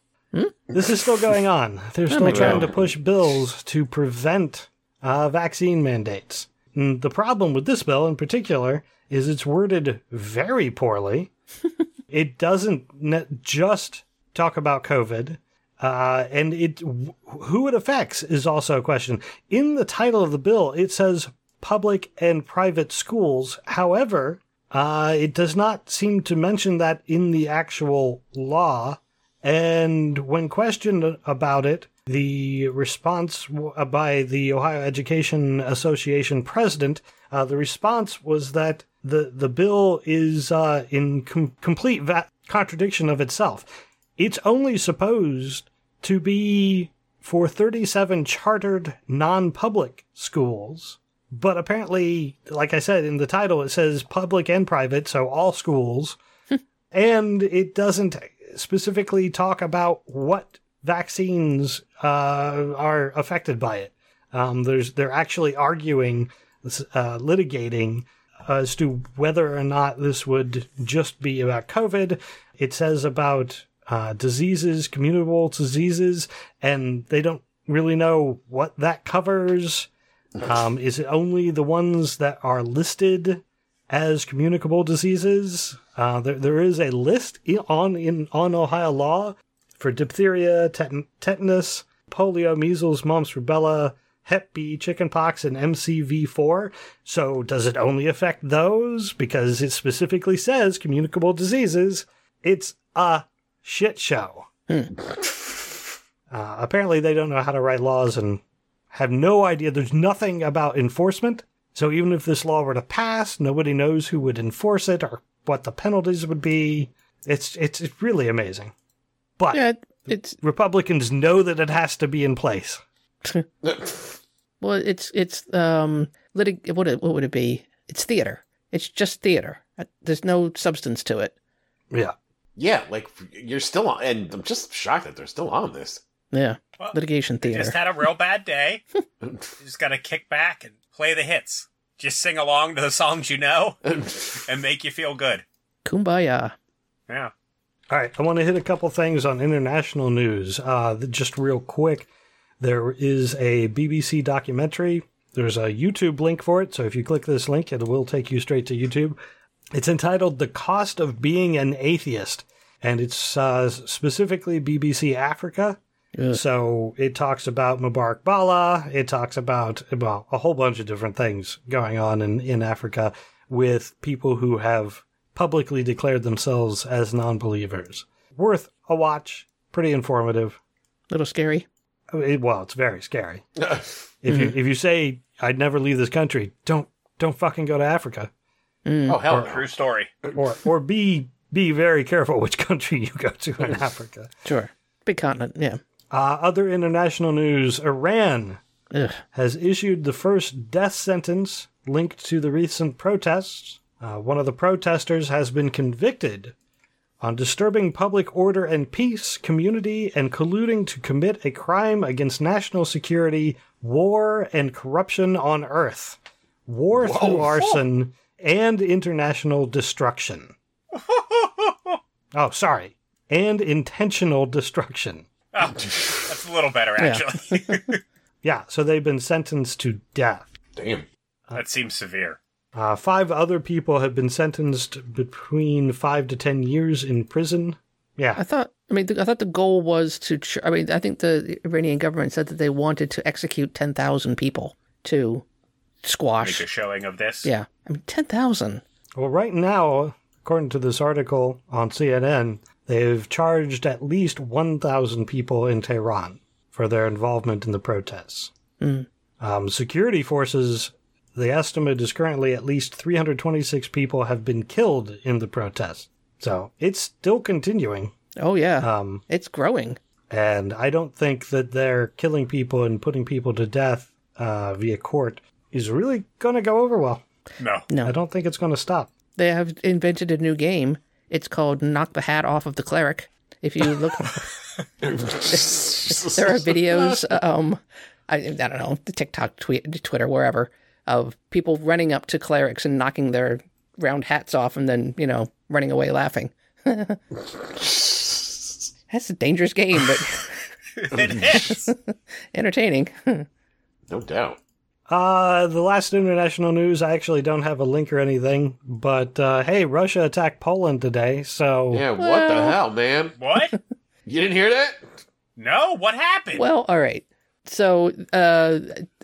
This is still going on. They're still trying to push bills to prevent uh, vaccine mandates. And the problem with this bill in particular is it's worded very poorly. <laughs> it doesn't ne- just talk about COVID. Uh, and it who it affects is also a question. In the title of the bill, it says public and private schools. However, uh, it does not seem to mention that in the actual law. And when questioned about it, the response uh, by the Ohio Education Association president, uh, the response was that the the bill is uh, in com- complete va- contradiction of itself. It's only supposed to be for 37 chartered non-public schools. But apparently, like I said in the title, it says public and private, so all schools. <laughs> and it doesn't specifically talk about what vaccines uh, are affected by it. Um, there's they're actually arguing, uh, litigating as to whether or not this would just be about COVID. It says about uh, diseases, communicable diseases, and they don't really know what that covers. Um, is it only the ones that are listed as communicable diseases? Uh, there, there is a list on in on Ohio law for diphtheria, tet- tetanus, polio, measles, mumps, rubella, Hep B, chickenpox, and MCV4. So does it only affect those? Because it specifically says communicable diseases. It's a shit show. Uh, apparently, they don't know how to write laws and have no idea. There's nothing about enforcement. So even if this law were to pass, nobody knows who would enforce it or what the penalties would be. It's it's, it's really amazing. But Yeah, it's Republicans know that it has to be in place. <laughs> well, it's it's um, litig- what what would it be? It's theater. It's just theater. Uh, There's no substance to it. Yeah. yeah, like you're still on, and I'm just shocked that they're still on this. Yeah, Well, litigation theater. Just had a real bad day. <laughs> <laughs> you just gotta kick back and play the hits. Just sing along to the songs you know <laughs> and make you feel good. Kumbaya. Yeah. All right, I want to hit a couple things on international news. Uh, just real quick, there is a BBC documentary. There's a YouTube link for it, so if you click this link, it will take you straight to YouTube. It's entitled "The Cost of Being an Atheist," and it's uh, specifically BBC Africa. Ugh. So it talks about Mubarak Bala. It talks about well a whole bunch of different things going on in, in Africa with people who have publicly declared themselves as non-believers. Worth a watch. Pretty informative. A little scary. I mean, well, it's very scary. <laughs> Mm-hmm. If you if you say I'd never leave this country, don't don't fucking go to Africa. Mm. oh hell, no. True story. Or or be be very careful which <laughs> country you go to in Africa. Sure. Big continent. Yeah. Uh, other international news: Iran Ugh. has issued the first death sentence linked to the recent protests. Uh, one of the protesters has been convicted on disturbing public order and peace, community, and colluding to commit a crime against national security, war, and corruption on Earth. War through arson and international destruction. <laughs> oh, sorry. And intentional destruction. Oh, <laughs> that's a little better, actually. <laughs> Yeah, so they've been sentenced to death. damn. that seems severe. Uh, five other people have been sentenced between five to ten years in prison. Yeah. I thought. I mean, I thought the goal was to. Ch- I mean, I think the Iranian government said that they wanted to execute ten thousand people to Make squash. a showing of this. Yeah, I mean, ten thousand. well, right now, according to this article on CNN, they've charged at least 1,000 people in Tehran for their involvement in the protests. Mm. Um, security forces the estimate is currently at least 326 people have been killed in the protest. So it's still continuing. Oh yeah, Um, it's growing. and I don't think that they're killing people and putting people to death uh, via court is really going to go over well. No. No, I don't think it's going to stop. they have invented a new game. It's called Knock the Hat Off of the Cleric. If you look, <laughs> there are videos. Um, I, I don't know, the TikTok, tweet, Twitter, wherever, of people running up to clerics and knocking their round hats off, and then you know running away laughing. <laughs> That's a dangerous game, but <laughs> it is. entertaining. No doubt. Uh, the last international news, I actually don't have a link or anything, but uh, hey, Russia attacked Poland today, so Yeah, what the hell, man? What? You didn't hear that? No. What happened? Well, all right. So uh,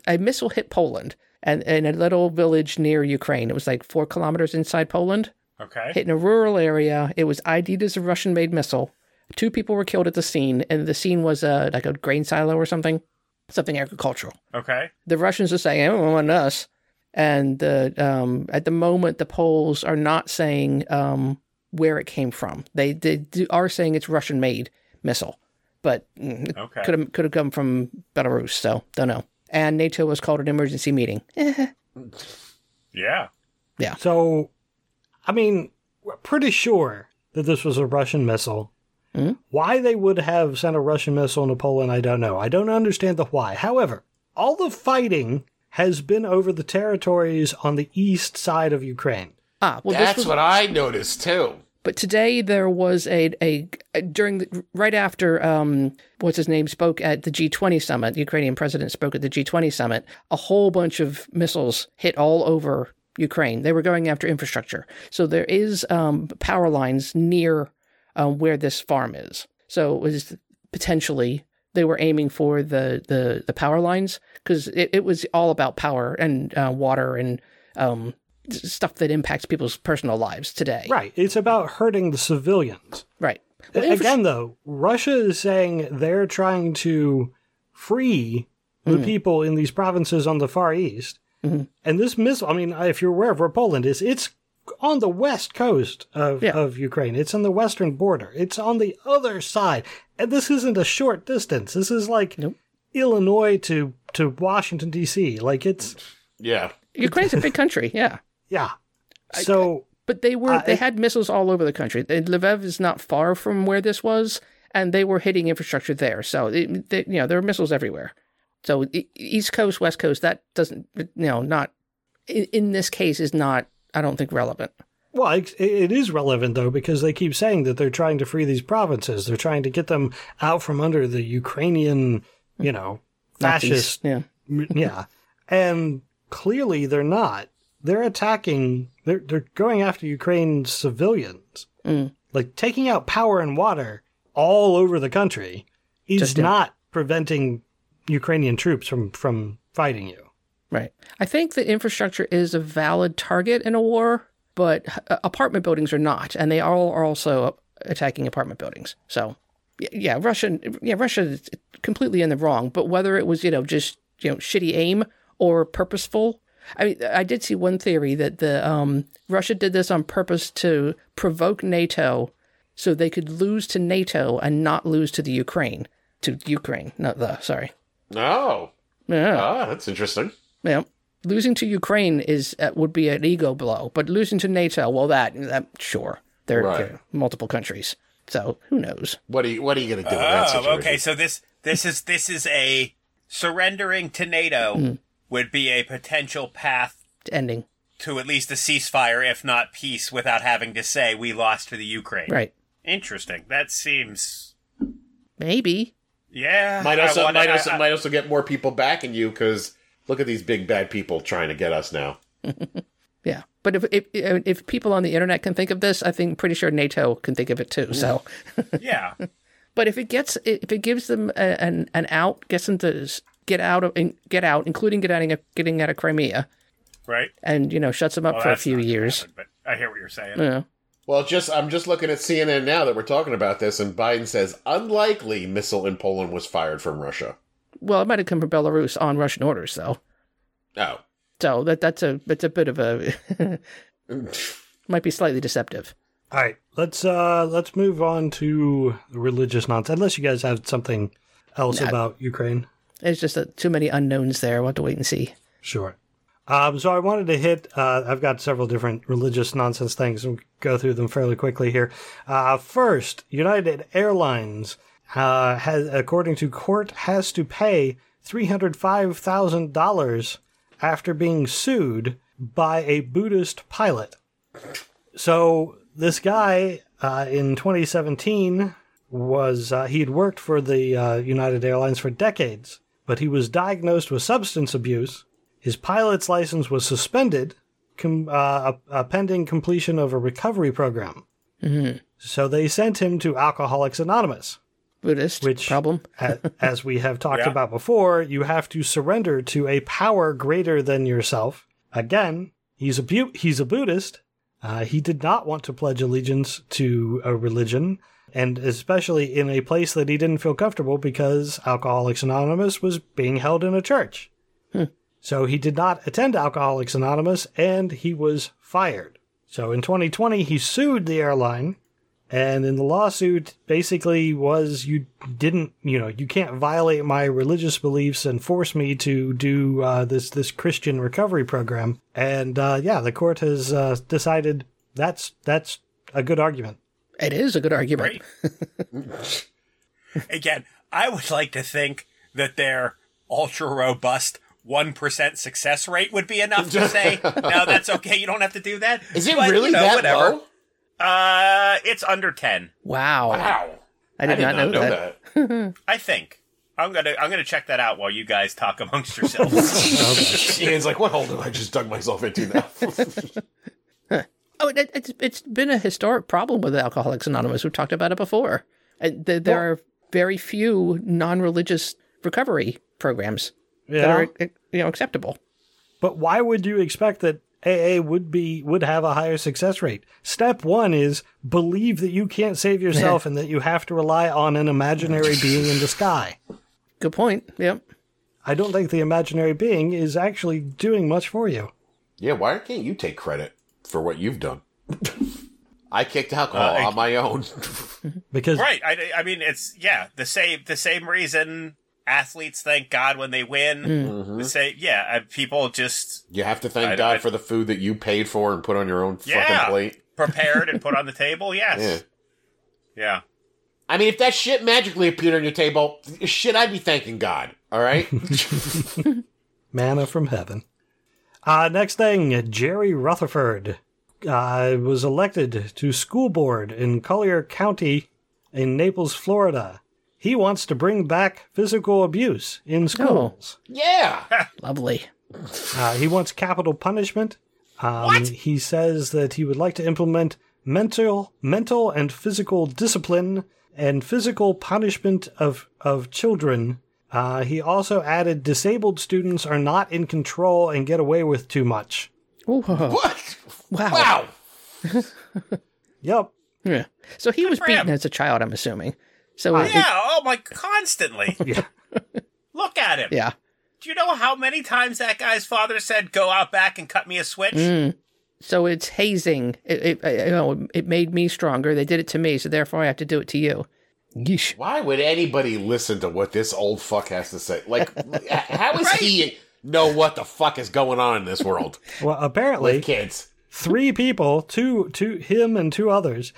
a missile hit Poland and in a little village near Ukraine. It was like four kilometers inside Poland. okay. Hit in a rural area. It was ID'd as a Russian-made missile. Two people were killed at the scene, and the scene was uh, like a grain silo or something, something agricultural. Okay. The Russians are saying, "Oh, it wasn't us," and the um, at the moment the Poles are not saying um, where it came from. They, they do- are saying it's Russian-made missile, but mm, Okay. could have could have come from Belarus, so don't know. And NATO was called an emergency meeting. <laughs> Yeah. Yeah. So, I mean, we're pretty sure that this was a Russian missile. Mhm. Why they would have sent a Russian missile into Poland, I don't know. I don't understand the why. However, all the fighting has been over the territories on the east side of Ukraine. Ah, well, That's this was. what I noticed too. But today there was a a during the, right after um what's his name spoke at the G20 summit. The Ukrainian president spoke at the G20 summit. A whole bunch of missiles hit all over Ukraine. They were going after infrastructure. So there is um, power lines near um, where this farm is. So it was potentially they were aiming for the the, the power lines because it, it was all about power and uh, water and um, stuff that impacts people's personal lives today. Right. It's about hurting the civilians. Right. Well, Again, though, Russia is saying they're trying to free the Mm. people in these provinces on the far east. Mhm. And this missile, I mean, if you're aware of where Poland is, it's on the west coast of, Yeah. of Ukraine. It's on the western border. It's on the other side. And this isn't a short distance. This is like Nope. Illinois to, to Washington, D.C. Like it's, Yeah. Ukraine's a big country, yeah. <laughs> yeah. So, But they were Uh, they it- had missiles all over the country. And Lviv is not far from where this was, and they were hitting infrastructure there. So it, they, you know there were missiles everywhere. So East Coast, West Coast, that doesn't you know not in, in this case is not I don't think relevant. Well, it, it is relevant though because they keep saying that they're trying to free these provinces. They're trying to get them out from under the Ukrainian, you know, Nazis. fascist. Yeah. yeah, and clearly they're not. They're attacking. They're they're going after Ukraine civilians, Mm. like taking out power and water all over the country is not preventing Ukrainian troops from from fighting you. Right. I think that infrastructure is a valid target in a war, but uh, apartment buildings are not, and they all are also attacking apartment buildings. So, yeah, Russia, yeah, Russia is completely in the wrong. But whether it was you know just you know shitty aim or purposeful, I mean, I did see one theory that the um, Russia did this on purpose to provoke NATO, so they could lose to NATO and not lose to the Ukraine. To Ukraine, not the sorry. No. Yeah. Ah, that's interesting. Yeah. Losing to Ukraine is uh, would be an ego blow, but losing to NATO, well, that, that sure, they're, Right. they're multiple countries, so who knows? What are you What are you going to do in that Oh, situation? okay. So this this is this is a surrendering to NATO Hmm. would be a potential path to Ending to at least a ceasefire, if not peace, without having to say we lost to the Ukraine. right? Interesting. That seems. Maybe Yeah. Might also wanna- might I- I- might also get more people backing you because look at these big bad people trying to get us now. <laughs> yeah. But if, if if people on the internet can think of this, I think pretty sure NATO can think of it too. So, <laughs> yeah. <laughs> but if it gets if it gives them a, an an out, gets them to get out of get out, including getting out of, getting out of Crimea, Right. and you know shuts them up Well, for a few years. happen, but I hear what you're saying. Yeah. Well, just I'm just looking at CNN now that we're talking about this, and Biden says unlikely missile in Poland was fired from Russia. Well, it might have come from Belarus on Russian orders, though. Oh, So that that's a that's a bit of a <laughs> might be slightly deceptive. All right, let's uh let's move on to religious nonsense. Unless you guys have something else Nah. about Ukraine. It's just uh too many unknowns there. We'll have to wait and see. Sure. Um, so I wanted to hit. Uh, I've got several different religious nonsense things. We'll go through them fairly quickly here. Uh, first, United Airlines uh, has, according to court, has to pay three hundred five thousand dollars after being sued by a Buddhist pilot. So this guy uh, in 2017 was uh, he had worked for the uh, United Airlines for decades, but he was diagnosed with substance abuse. His pilot's license was suspended, com- uh, uh, pending completion of a recovery program. So they sent him to Alcoholics Anonymous. Buddhist Which- problem. <laughs> As we have talked Yeah. about before, you have to surrender to a power greater than yourself. Again, he's a Bu- he's a Buddhist. Uh, he did not want to pledge allegiance to a religion, and especially in a place that he didn't feel comfortable because Alcoholics Anonymous was being held in a church. So he did not attend Alcoholics Anonymous, and he was fired. So in 2020, he sued the airline and in the lawsuit basically was you didn't you know you can't violate my religious beliefs and force me to do uh, this this christian recovery program and uh, yeah the court has uh, decided that's that's a good argument It is a good argument. Again, I would like to think that their ultra robust 1% success rate would be enough to say, <laughs> no, that's okay. You don't have to do that. Is it But, really you know, that whatever. low? Uh, it's under 10, Wow. Wow. I did, not, know, that. that. <laughs> I think. I'm gonna I'm gonna check that out while you guys talk amongst yourselves. <laughs> <laughs> Ian's like, what hole did I just dug myself into now? Oh, it, it's it's been a historic problem with Alcoholics Anonymous. We've talked about it before. And th- there are very few non-religious recovery programs that are uh, you know acceptable. but why would you expect that aa would be would have a higher success rate step one is believe that you can't save yourself and that you have to rely on an imaginary <laughs> being in the sky Good point. Yep. i don't think the imaginary being is actually doing much for you yeah, why can't you take credit for what you've done? <laughs> I kicked alcohol Uh, I- on my own. because right. I, I mean, it's yeah the same the same reason athletes thank God when they win. Mm-hmm. The same yeah. uh, People just you have to thank I- God I- for the food that you paid for and put on your own Yeah. fucking plate. prepared and put on the <laughs> table. Yes. Yeah. Yeah. I mean, if that shit magically appeared on your table, shit, I'd be thanking God. All right. <laughs> manna from heaven. Uh, next thing, Jerry Rutherford uh, was elected to school board in Collier County in Naples, Florida. He wants to bring back physical abuse in schools. yeah. <laughs> Lovely. Uh, he wants capital punishment. Um, What? He says that he would like to implement mental, mental and physical discipline and physical punishment of of children. Uh, he also added disabled students are not in control and get away with too much. Ooh, What? wow. Wow. Yep. Yeah. So he was beaten him. as a child, I'm assuming. So it- Yeah. Oh my! Constantly. <laughs> Yeah. Look at him. yeah. Do you know how many times that guy's father said, "Go out back and cut me a switch"? Mm. So it's hazing. It, it, you know, it made me stronger. They did it to me, so therefore I have to do it to you. Yeesh. Why would anybody listen to what this old fuck has to say? Like, <laughs> how does he know what the fuck is going on in this world <laughs> Well, apparently, with kids? three people, two, two, him and two others,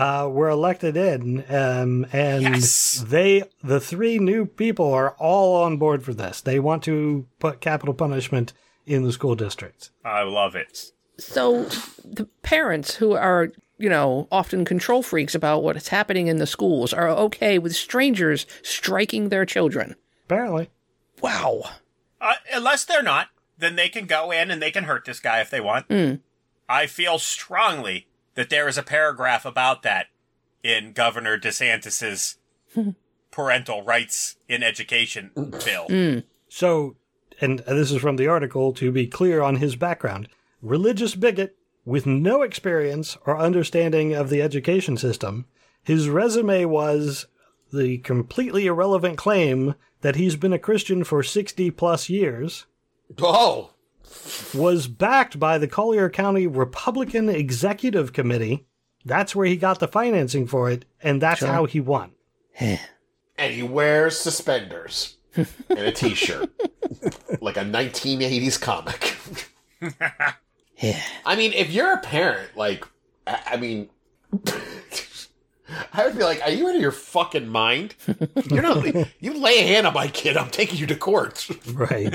uh, were elected in, um, and Yes. they, the three new people, are all on board for this. They want to put capital punishment in the school districts. I love it. So the parents who are, you know, often control freaks about what is happening in the schools are okay with strangers striking their children. Apparently, Wow. Uh, unless they're not, then they can go in and they can hurt this guy if they want. I feel strongly that there is a paragraph about that in Governor DeSantis's <laughs> parental rights in education bill. Mm. so, and this is from the article. To be clear on his background, religious bigot with no experience or understanding of the education system. His resume was the completely irrelevant claim that he's been a Christian for 60 plus years. Oh, was backed by the Collier County Republican Executive Committee. That's where he got the financing for it, and that's how he won. and he wears suspenders <laughs> and a t-shirt like a 1980s comic <laughs> Yeah. i mean if you're a parent like i, I mean <laughs> i would be like are you out of your fucking mind you're not you lay a hand on my kid i'm taking you to court Right.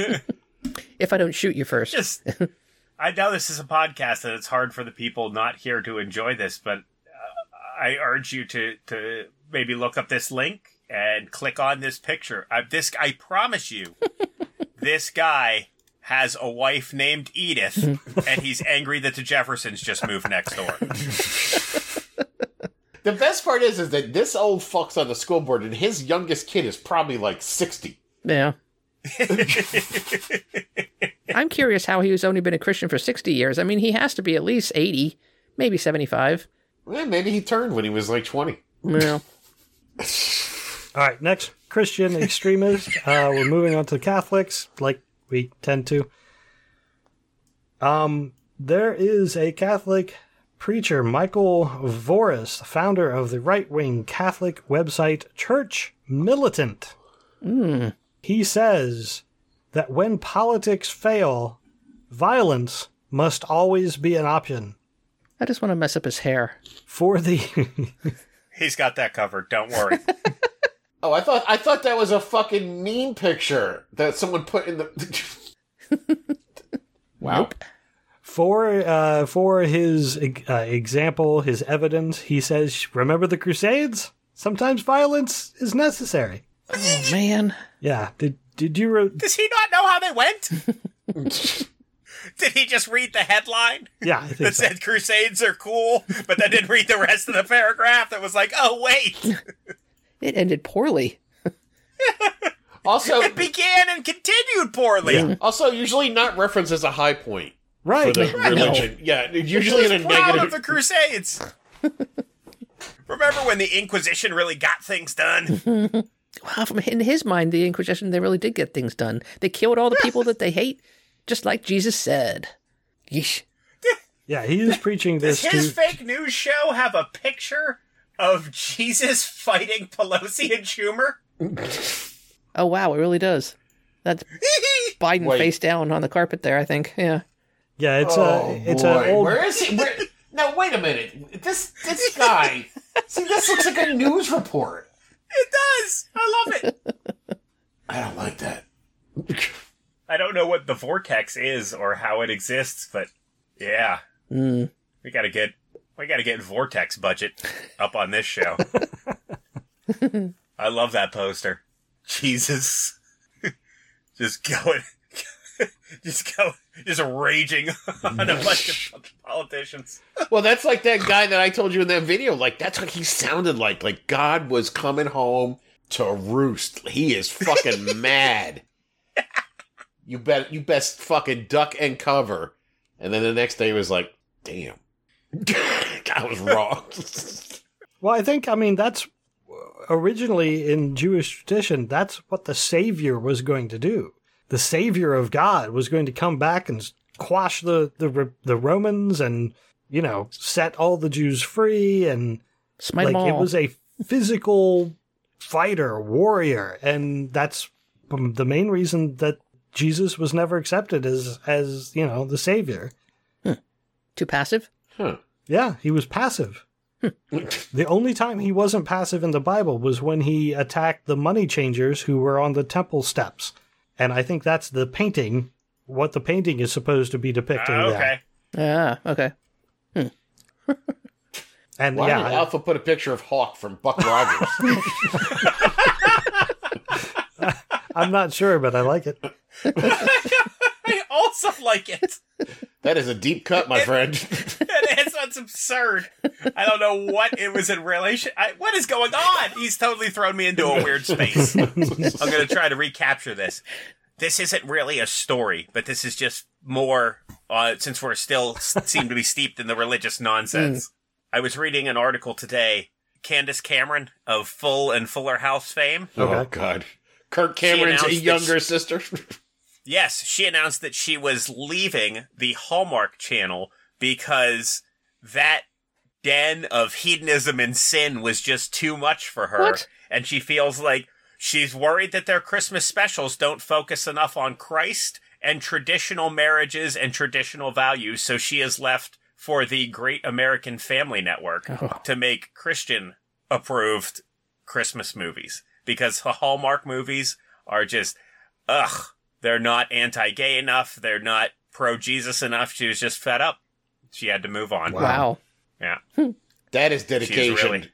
If I don't shoot you first. Just, <laughs> I know this is a podcast and it's hard for the people not here to enjoy this, but uh, I urge you to to maybe look up this link and click on this picture. Uh, this, I promise you, <laughs> this guy has a wife named Edith, <laughs> and he's angry that the Jeffersons just moved next door. the best part is is that this old fuck's on the school board and his youngest kid is probably like 60 Yeah. <laughs> I'm curious how he's only been a Christian for 60 years. I mean, he has to be at least 80, maybe 75. Eh, maybe he turned when he was like 20 Yeah. <laughs> All right, next Christian extremist. Uh, we're moving on to Catholics, like we tend to. Um, there is a Catholic preacher, Michael Voris, founder of the right-wing Catholic website Church Militant. He says that when politics fail, violence must always be an option I just want to mess up his hair. for the. <laughs> He's got that covered. Don't worry. <laughs> Oh, I thought I thought that was a fucking meme picture that someone put in the. <laughs> wow. For uh, for his uh, example, his evidence, he says, "Remember the Crusades? Sometimes violence is necessary." Oh, man. Yeah. Did did you? Re- Does he not know how they went? <laughs> <laughs> Did he just read the headline yeah, I think that so. said Crusades are cool, but then didn't read the rest of the paragraph that was like, oh, wait, It ended poorly. <laughs> Also, it began and continued poorly. also usually not referenced as a high point for right. the religion. Yeah, usually in a negative. Proud of the Crusades. Remember when the Inquisition really got things done? Wow, from <laughs> in his mind, the Inquisition, they really did get things done. They killed all the people that they hate, just like Jesus said. Yeesh. <laughs> Yeah, he is preaching Does this his to. fake news show have a picture of Jesus fighting Pelosi and Schumer? <laughs> Oh, wow, it really does. That's Biden Wait. face down on the carpet there, I think. Yeah. Yeah, it's oh, a it's boy. an old. Where is he? Where, now wait a minute. This this guy. see, this looks like a news report. It does. I love it. <laughs> I don't like that. <laughs> I don't know what the vortex is or how it exists, but yeah, Mm. we gotta get we gotta get vortex budget up on this show. <laughs> I love that poster. Jesus, just going, <laughs> just go, just raging <laughs> on a bunch of <laughs> politicians. Well, that's like that guy that I told you in that video. Like that's what he sounded like. Like God was coming home to roost. He is fucking mad. You bet. You best fucking duck and cover. And then the next day he was like, "Damn, I was wrong." Well, I think I mean that's originally in Jewish tradition. That's what the Savior was going to do. The Savior of God was going to come back and quash the the the Romans and you know set all the Jews free and Smite like them all. it was a physical fighter warrior and that's the main reason that Jesus was never accepted as as you know the savior. Too passive? Huh. Yeah, he was passive. the only time he wasn't passive in the Bible was when he attacked the money changers who were on the temple steps. And I think that's the painting, what the painting is supposed to be depicting Ah, there. okay. Yeah, okay. <laughs> And Why yeah, did I- Alpha put a picture of Hawk from Buck Rogers? <laughs> <laughs> I'm not sure, but I like it. I also like it. that is a deep cut, my friend. <laughs> it's, it's absurd. I don't know what it was in relation. I, what is going on? He's totally thrown me into a weird space. I'm going to try to recapture this. This isn't really a story, but this is just more, uh, since we're still seem to be steeped in the religious nonsense. I was reading an article today. Candace Cameron of Full and Fuller House fame. Oh Okay. God, Kirk Cameron's announced that younger sister. <laughs> Yes, she announced that she was leaving the Hallmark channel because that den of hedonism and sin was just too much for her. What? And she feels like she's worried that their Christmas specials don't focus enough on Christ and traditional marriages and traditional values. So she has left for the Great American Family Network Oh. to make Christian approved Christmas movies because the Hallmark movies are just, ugh, they're not anti gay enough. They're not pro Jesus enough. She was just fed up. She had to move on. Wow. Yeah. That is She's dedication. really,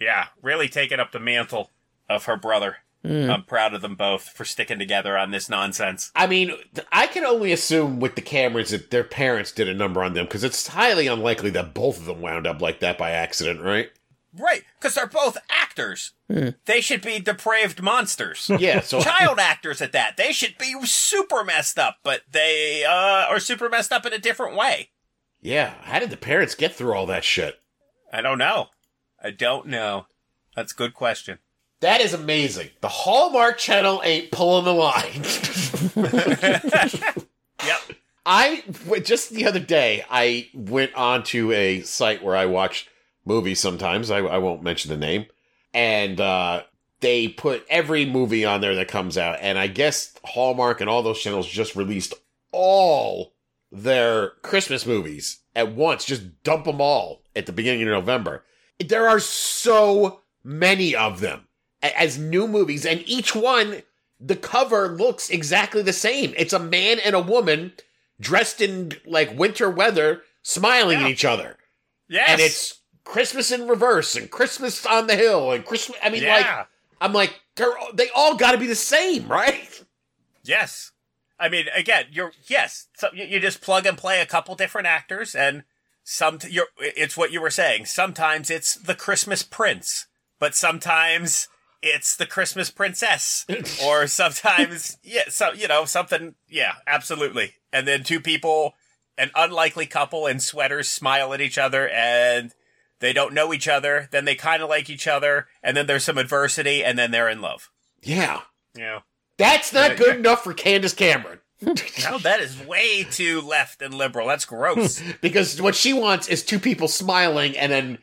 yeah, really taking up the mantle of her brother. Mm. I'm proud of them both for sticking together on this nonsense. I mean, I can only assume with the Camerons that their parents did a number on them because it's highly unlikely that both of them wound up like that by accident, right? Right, because they're both actors. They should be depraved monsters. <laughs> Yeah. So Child actors at that. They should be super messed up, but they uh, are super messed up in a different way. yeah, how did the parents get through all that shit? I don't know. I don't know. That's a good question. That is amazing. The Hallmark Channel ain't pulling the line. <laughs> Yep. I w- just the other day I went onto a site where I watch movies sometimes. I, I won't mention the name, and uh, they put every movie on there that comes out. And I guess Hallmark and all those channels just released all their Christmas movies at once. Just dump them all at the beginning of November. There are so many of them as new movies, and each one the cover looks exactly the same. It's a man and a woman dressed in like winter weather, smiling Yeah. at each other, Yes. and it's Christmas in reverse and Christmas on the hill and Christmas. I mean, like. I'm like they're all got to be the same, right? Yes. I mean, again, you're yes. So you, you just plug and play a couple different actors, and some you're. It's what you were saying. Sometimes it's the Christmas Prince, but sometimes it's the Christmas Princess, <laughs> or sometimes yeah, so you know something. Yeah, absolutely. And then two people, an unlikely couple in sweaters, smile at each other, and they don't know each other. Then they kind of like each other, and then there's some adversity, and then they're in love. Yeah, You know. that's not Yeah, good yeah. enough for Candace Cameron. No, that is way too left and liberal. That's gross. <laughs> because what she wants is two people smiling and then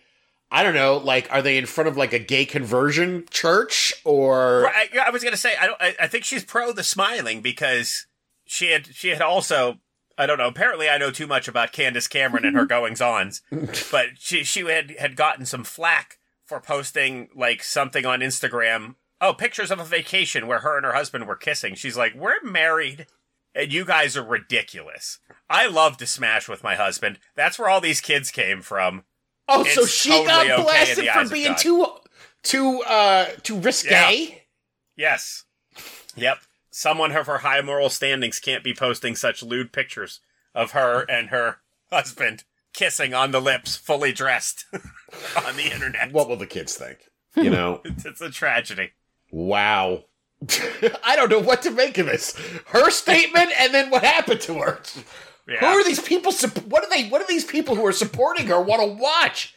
I don't know, like are they in front of like a gay conversion church or Right, I, I was gonna say I don't. I, I think she's pro the smiling because she had she had also I don't know. Apparently, I know too much about Candace Cameron and her <laughs> goings ons, <laughs> but she she had had gotten some flack for posting like something on Instagram. Oh, pictures of a vacation where her and her husband were kissing. She's like, "We're married." And you guys are ridiculous. I love to smash with my husband. That's where all these kids came from. Oh, so she totally got okay blasted for being too too uh too risque. Yes. Yep. Someone of her high moral standings can't be posting such lewd pictures of her and her husband kissing on the lips, fully dressed <laughs> on the internet. What will the kids think? You <laughs> know? It's, a tragedy. wow. <laughs> I don't know what to make of this. Her statement and then what happened to her. Yeah. Who are these people? What are they? What are these people who are supporting her want to watch?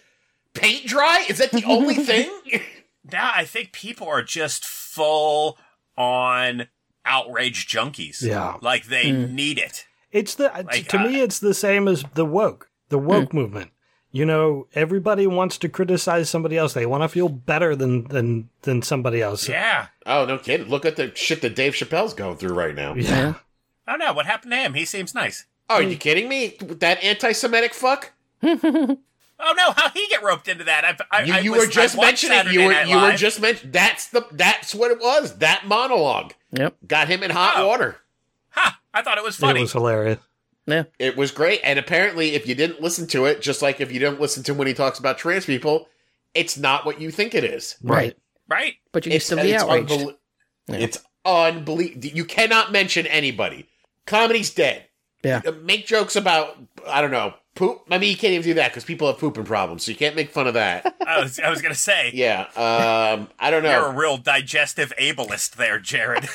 Paint dry? Is that the only thing? now I think people are just full on outrage junkies. Yeah. Like they mm. need it. It's the Like, to me, it's the same as the woke, the woke mm. movement. You know, everybody wants to criticize somebody else. They want to feel better than than than somebody else. Yeah. oh no, kidding! Look at the shit that Dave Chappelle's going through right now. Yeah. Oh don't. What happened to him? He seems nice. Oh, are you kidding me? That anti-Semitic fuck? <laughs> Oh no, how he get roped into that? I, I, You, I was- were just I mentioning. Saturday You were Night you were just mentioning. That's the that's what it was. That monologue Yep. got him in hot Oh. water. Ha! I thought it was funny. It was hilarious. Yeah. It was great. And apparently, if you didn't listen to it, just like if you didn't listen to when he talks about trans people, it's not what you think it is. Right. right? But you can It's, still be it's, outraged. unbelie- Yeah. it's unbelievable. You cannot mention anybody. Comedy's dead. Yeah. Uh, Make jokes about, I don't know, poop. I mean, you can't even do that because people have pooping problems, so you can't make fun of that. <laughs> I was, I was gonna say. yeah. Um, I don't know. You're a real digestive ableist there, Jared.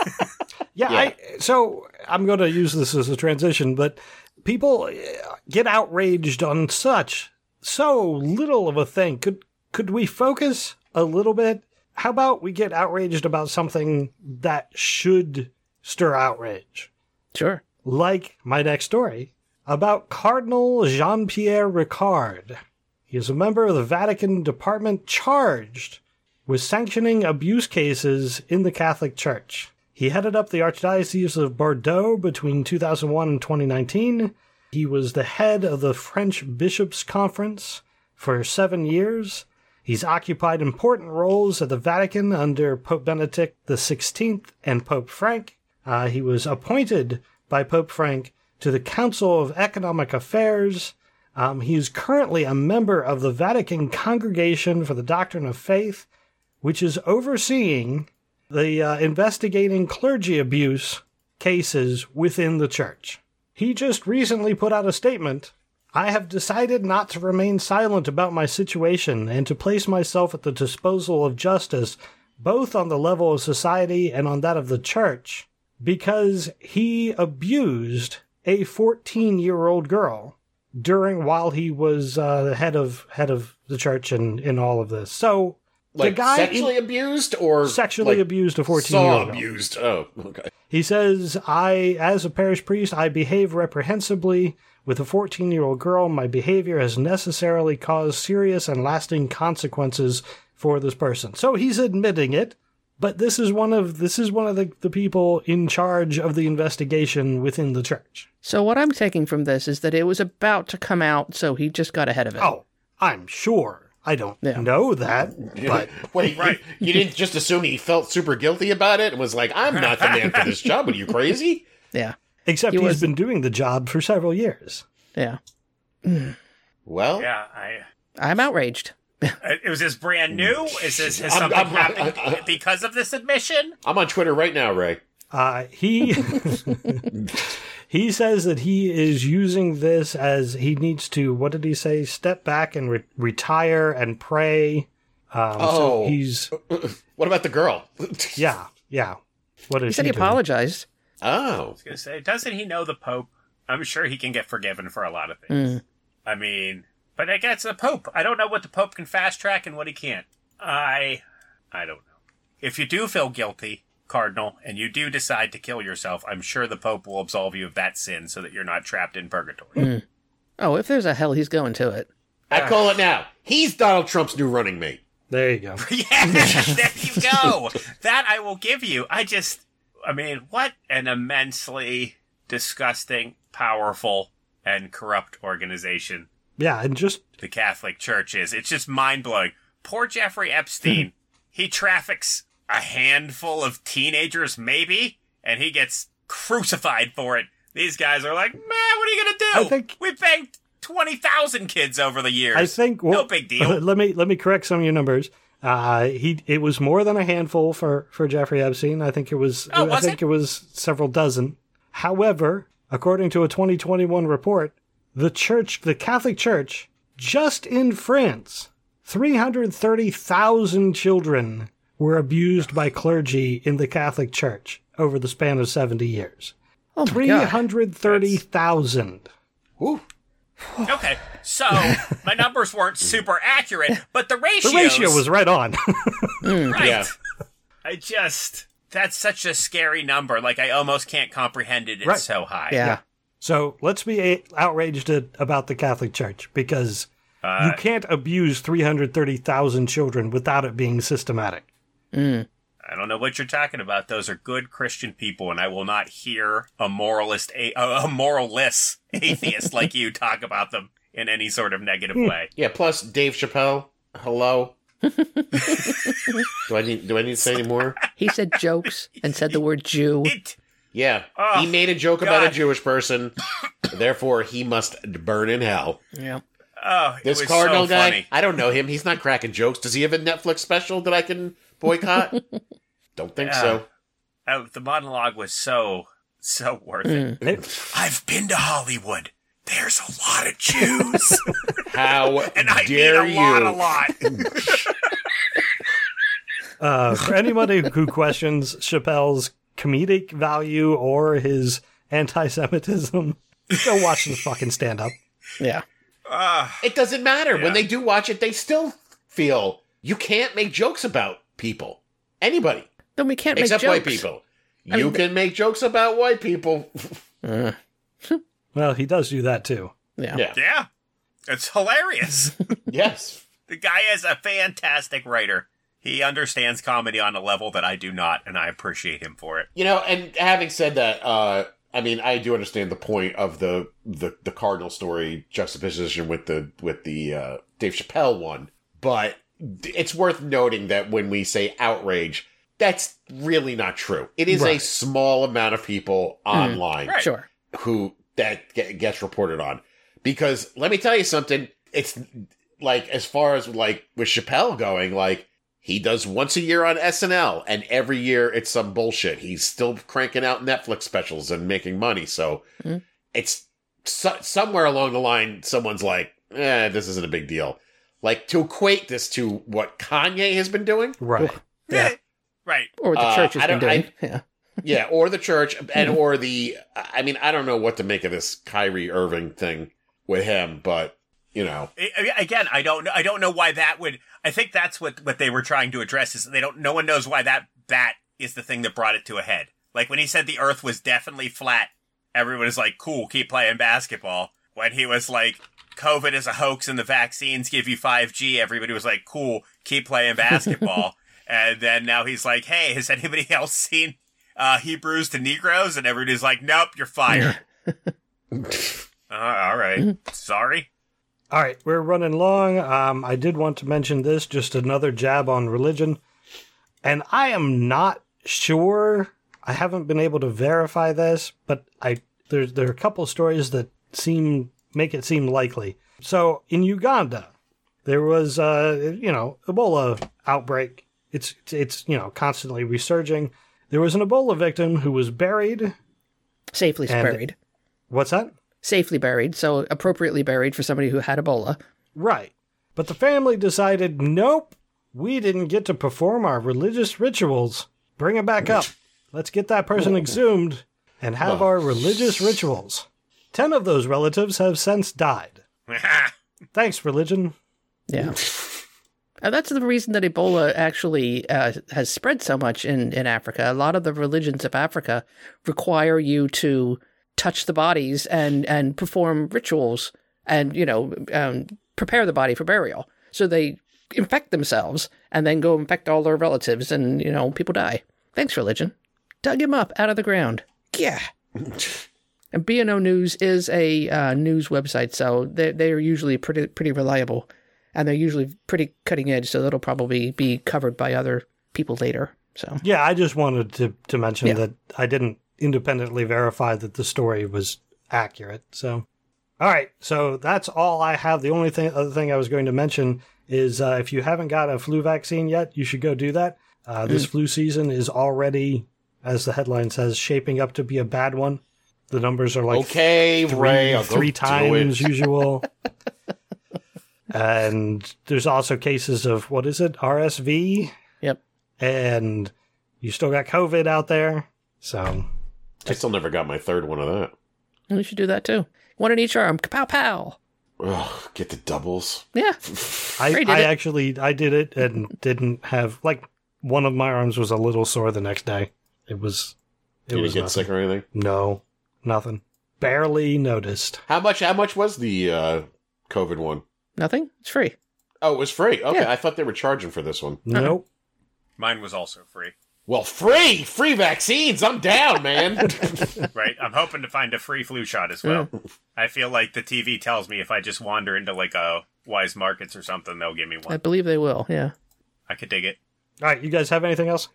Yeah, <laughs> Yeah. I, so I'm going to use this as a transition, but people uh, get outraged on such so little of a thing. Could could we focus a little bit? How about we get outraged about something that should stir outrage? Sure. Like my next story, about Cardinal Jean Pierre Ricard. He is a member of the Vatican department charged with sanctioning abuse cases in the Catholic Church. He headed up the Archdiocese of Bordeaux between 2001 and 2019. He was the head of the French Bishops' Conference for seven years. He's occupied important roles at the Vatican under Pope Benedict XVI and Pope Frank. Uh, he was appointed by Pope Frank to the Council of Economic Affairs. Um, he is currently a member of the Vatican Congregation for the Doctrine of Faith, which is overseeing the uh, investigating clergy abuse cases within the church. He just recently put out a statement I have decided not to remain silent about my situation and to place myself at the disposal of justice, both on the level of society and on that of the church, because he abused a 14 year old girl during while he was uh, the head of head of the church and in all of this. So Like the guy sexually abused or sexually like, abused a 14 year old. abused. Oh, okay. He says, I, as a parish priest, I behave reprehensibly with a 14 year old girl. My behavior has necessarily caused serious and lasting consequences for this person. So he's admitting it, but this is one of, this is one of the, the people in charge of the investigation within the church. So what I'm taking from this is that it was about to come out, so he just got ahead of it. Oh, I'm sure. I don't Yeah. know that, but <laughs> Wait, right? you didn't just assume he felt super guilty about it and was like, I'm not the man for this job. Are you crazy? <laughs> Yeah. except He he's was- been doing the job for several years. Yeah. Well, Yeah, I. I'm outraged. Uh, Was this brand new? <laughs> Is this has I'm- something I'm- happened because of this admission? I'm on Twitter right now, Ray. Uh, he <laughs> he says that he is using this as he needs to. What did he say? Step back and re- retire and pray. Um, Oh. so he's <laughs> What about the girl? yeah yeah. What is He said he doing? apologized. oh, I was gonna say, doesn't he know the Pope? I'm sure he can get forgiven for a lot of things. I mean, but I guess the Pope. I don't know what the Pope can fast track and what he can't. I, I don't know. If you do feel guilty, Cardinal, and you do decide to kill yourself, I'm sure the Pope will absolve you of that sin so that you're not trapped in purgatory. Hmm. Oh, if there's a hell, he's going to it. I ah. call it now. He's Donald Trump's new running mate. There you go. <laughs> yeah, there you go. that I will give you. I just, I mean, what an immensely disgusting, powerful, and corrupt organization Yeah, and just the Catholic Church is. It's just mind blowing. Poor Jeffrey Epstein. <laughs> he traffics a handful of teenagers, maybe, and he gets crucified for it. These guys are like, man, what are you gonna do? I think- we banged twenty thousand kids over the years. I think no well, big deal. <laughs> Let me let me correct some of your numbers. Uh, he it was more than a handful for for Jeffrey Epstein. I think it was. Oh, I was think it? it was several dozen. However, according to a 2021 report, the church, the Catholic Church, just in France, 330,000 children were abused by clergy in the Catholic Church over the span of 70 years. Oh my god. 330,000. Whew. <laughs> Okay, so my numbers weren't super accurate, but the ratio. The ratio was right on. <laughs> Hmm, right. Yeah. I just that's such a scary number. Like I almost can't comprehend it. It's Right. so high. Yeah. So let's be a- outraged at, about the Catholic Church because Uh, you can't abuse 330,000 children without it being systematic. I don't know what you're talking about. Those are good Christian people, and I will not hear a moralist, a, a moralless <laughs> atheist like you talk about them in any sort of negative way. <laughs> Yeah. Plus, Dave Chappelle. Hello. <laughs> do I need? Do I need to say any more? He said jokes and said the word Jew. It Yeah. Oh, he ah, made a joke about a Jewish person. therefore, he must burn in hell. Yeah. oh, it This was cardinal so guy. funny. I don't know him. He's not cracking jokes. Does he have a Netflix special that I can boycott? <laughs> don't think so. Oh, the monologue was so so worth it. Mm. It- I've been to Hollywood. There's a lot of Jews, <laughs> How <laughs> and I dare mean a you? lot, a lot. uh, for anybody who questions Chappelle's comedic value or his anti Semitism, <laughs> go watch the fucking stand up. Yeah. Ah. It doesn't matter. Yeah. When they do watch it, they still feel you can't make jokes about people. Anybody. Then we can't make except white people. You mean, can make jokes about white people. Uh, <laughs> Well, he does do that too. yeah. yeah. Yeah. It's hilarious. <laughs> Yes. the guy is a fantastic writer. He understands comedy on a level that I do not, and I appreciate him for it. You know, and having said that, uh, I mean, I do understand the point of the the, the Cardinal story juxtaposition with the with the uh, Dave Chappelle one, but it's worth noting that when we say outrage, that's really not true. It is a small amount of people online Right. Sure. who that get, gets reported on. Because let me tell you something, it's like as far as like with Chappelle going, like he does once a year on SNL, and every year it's some bullshit. He's still cranking out Netflix specials and making money. So Mhm. it's so, somewhere along the line, someone's like, "Eh, this isn't a big deal." Like to equate this to what Kanye has been doing, Right. Yeah. Right. Or the Uh, church has I been don't- doing. <laughs> yeah. yeah, or the church, <laughs> and or the. I mean, I don't know what to make of this Kyrie Irving thing with him, but you know, I- I- Again, I don't. I don't know why that would. I think that's what what they were trying to address is they don't. No one knows why that bat is the thing that brought it to a head. Like when he said the Earth was definitely flat, everyone was like, "Cool, keep playing basketball." When he was like, "COVID is a hoax and the vaccines give you 5G," everybody was like, "Cool, keep playing basketball." <laughs> and then now he's like, "Hey, has anybody <laughs> else seen uh, Hebrews to Negroes?" And everybody's like, "Nope, you're fired." <laughs> uh, all right, sorry. All right, we're running long. Um, I did want to mention this, just another jab on religion. And I am not sure. I haven't been able to verify this, but I there's there are a couple stories that seem make it seem likely. So in Uganda, there was uh you know Ebola outbreak. It's it's you know constantly resurging. There was an Ebola victim who was buried. Safely And- buried. What's that? Safely buried. So appropriately buried for somebody who had Ebola. Right. But the family decided, nope, we didn't get to perform our religious rituals. Bring him back up. Let's get that person <laughs> exhumed and have our religious rituals. Ten of those relatives have since died. <laughs> Thanks, religion. Yeah. <laughs> And that's the reason that Ebola actually uh, has spread so much in, in Africa. A lot of the religions of Africa require you to touch the bodies and, and perform rituals and, you know, um, prepare the body for burial. So they infect themselves and then go infect all their relatives and, you know, people die. Thanks, religion. Dug him up out of the ground. Yeah. <laughs> And BNO News is a uh, news website, so they they are usually pretty pretty reliable, and they're usually pretty cutting edge. So that'll probably be covered by other people later. So Yeah, I just wanted to, to mention Yeah. that I didn't independently verify that the story was accurate. So, all right. So that's all I have. The only thing, other thing I was going to mention is uh, if you haven't got a flu vaccine yet, you should go do that. Uh, this flu season is already, as the headline says, shaping up to be a bad one. The numbers are like okay, three, Ray, three times usual. <laughs> and there's also cases of what is it, RSV, yep, and you still got COVID out there. So I still never got my third one of that. we should do that too. One in each arm. Kapow pow. Ugh, get the doubles. Yeah, <laughs> I, Ray I actually I did it and didn't have like one of my arms was a little sore the next day. It was it Did you was get nothing. sick or anything? No, nothing. Barely noticed. How much? How much was the uh, COVID one? nothing. It's free. Oh, it was free. Okay, Yeah. I thought they were charging for this one. Nope. Mine was also free. Well, free, free vaccines. I'm down, man. <laughs> Right. I'm hoping to find a free flu shot as well. I feel like the TV tells me if I just wander into like a Weis Markets or something, they'll give me one. I believe they will. Yeah. I could dig it. All right, you guys have anything else?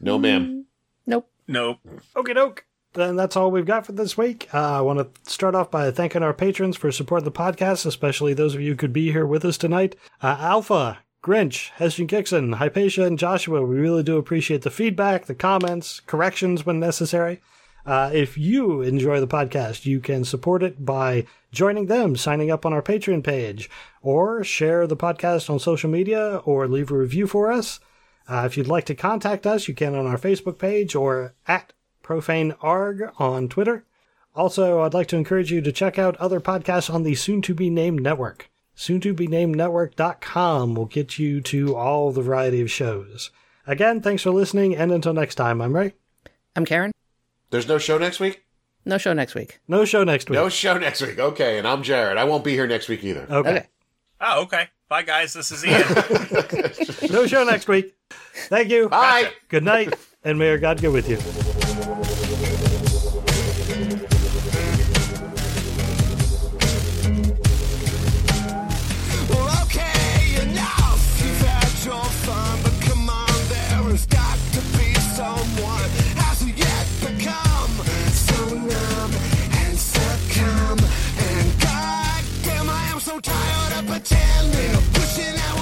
no, ma'am. Nope. Nope. Okie doke. Then that's all we've got for this week. Uh, I want to start off by thanking our patrons for supporting the podcast, especially those of you who could be here with us tonight. Uh, Alpha, Grinch, Hessian Kixon, Hypatia, and Joshua, we really do appreciate the feedback, the comments, corrections when necessary. Uh, if you enjoy the podcast, you can support it by joining them, signing up on our Patreon page, or share the podcast on social media, or leave a review for us. Uh, if you'd like to contact us, you can on our Facebook page or at profanearg on Twitter. Also, I'd like to encourage you to check out other podcasts on the soon to be named network. Soon to be named network.com will get you to all the variety of shows. Again, thanks for listening, and until next time, I'm Ray. I'm Karen. There's no show next week? No show next week. No show next week. No show next week. Okay, and I'm Jared. I won't be here next week either. okay. Okay. Oh, okay. Bye, guys. This is Ian. <laughs> <laughs> No show next week. Thank you. Bye. Good night, and may our God go with you. Wishing I was in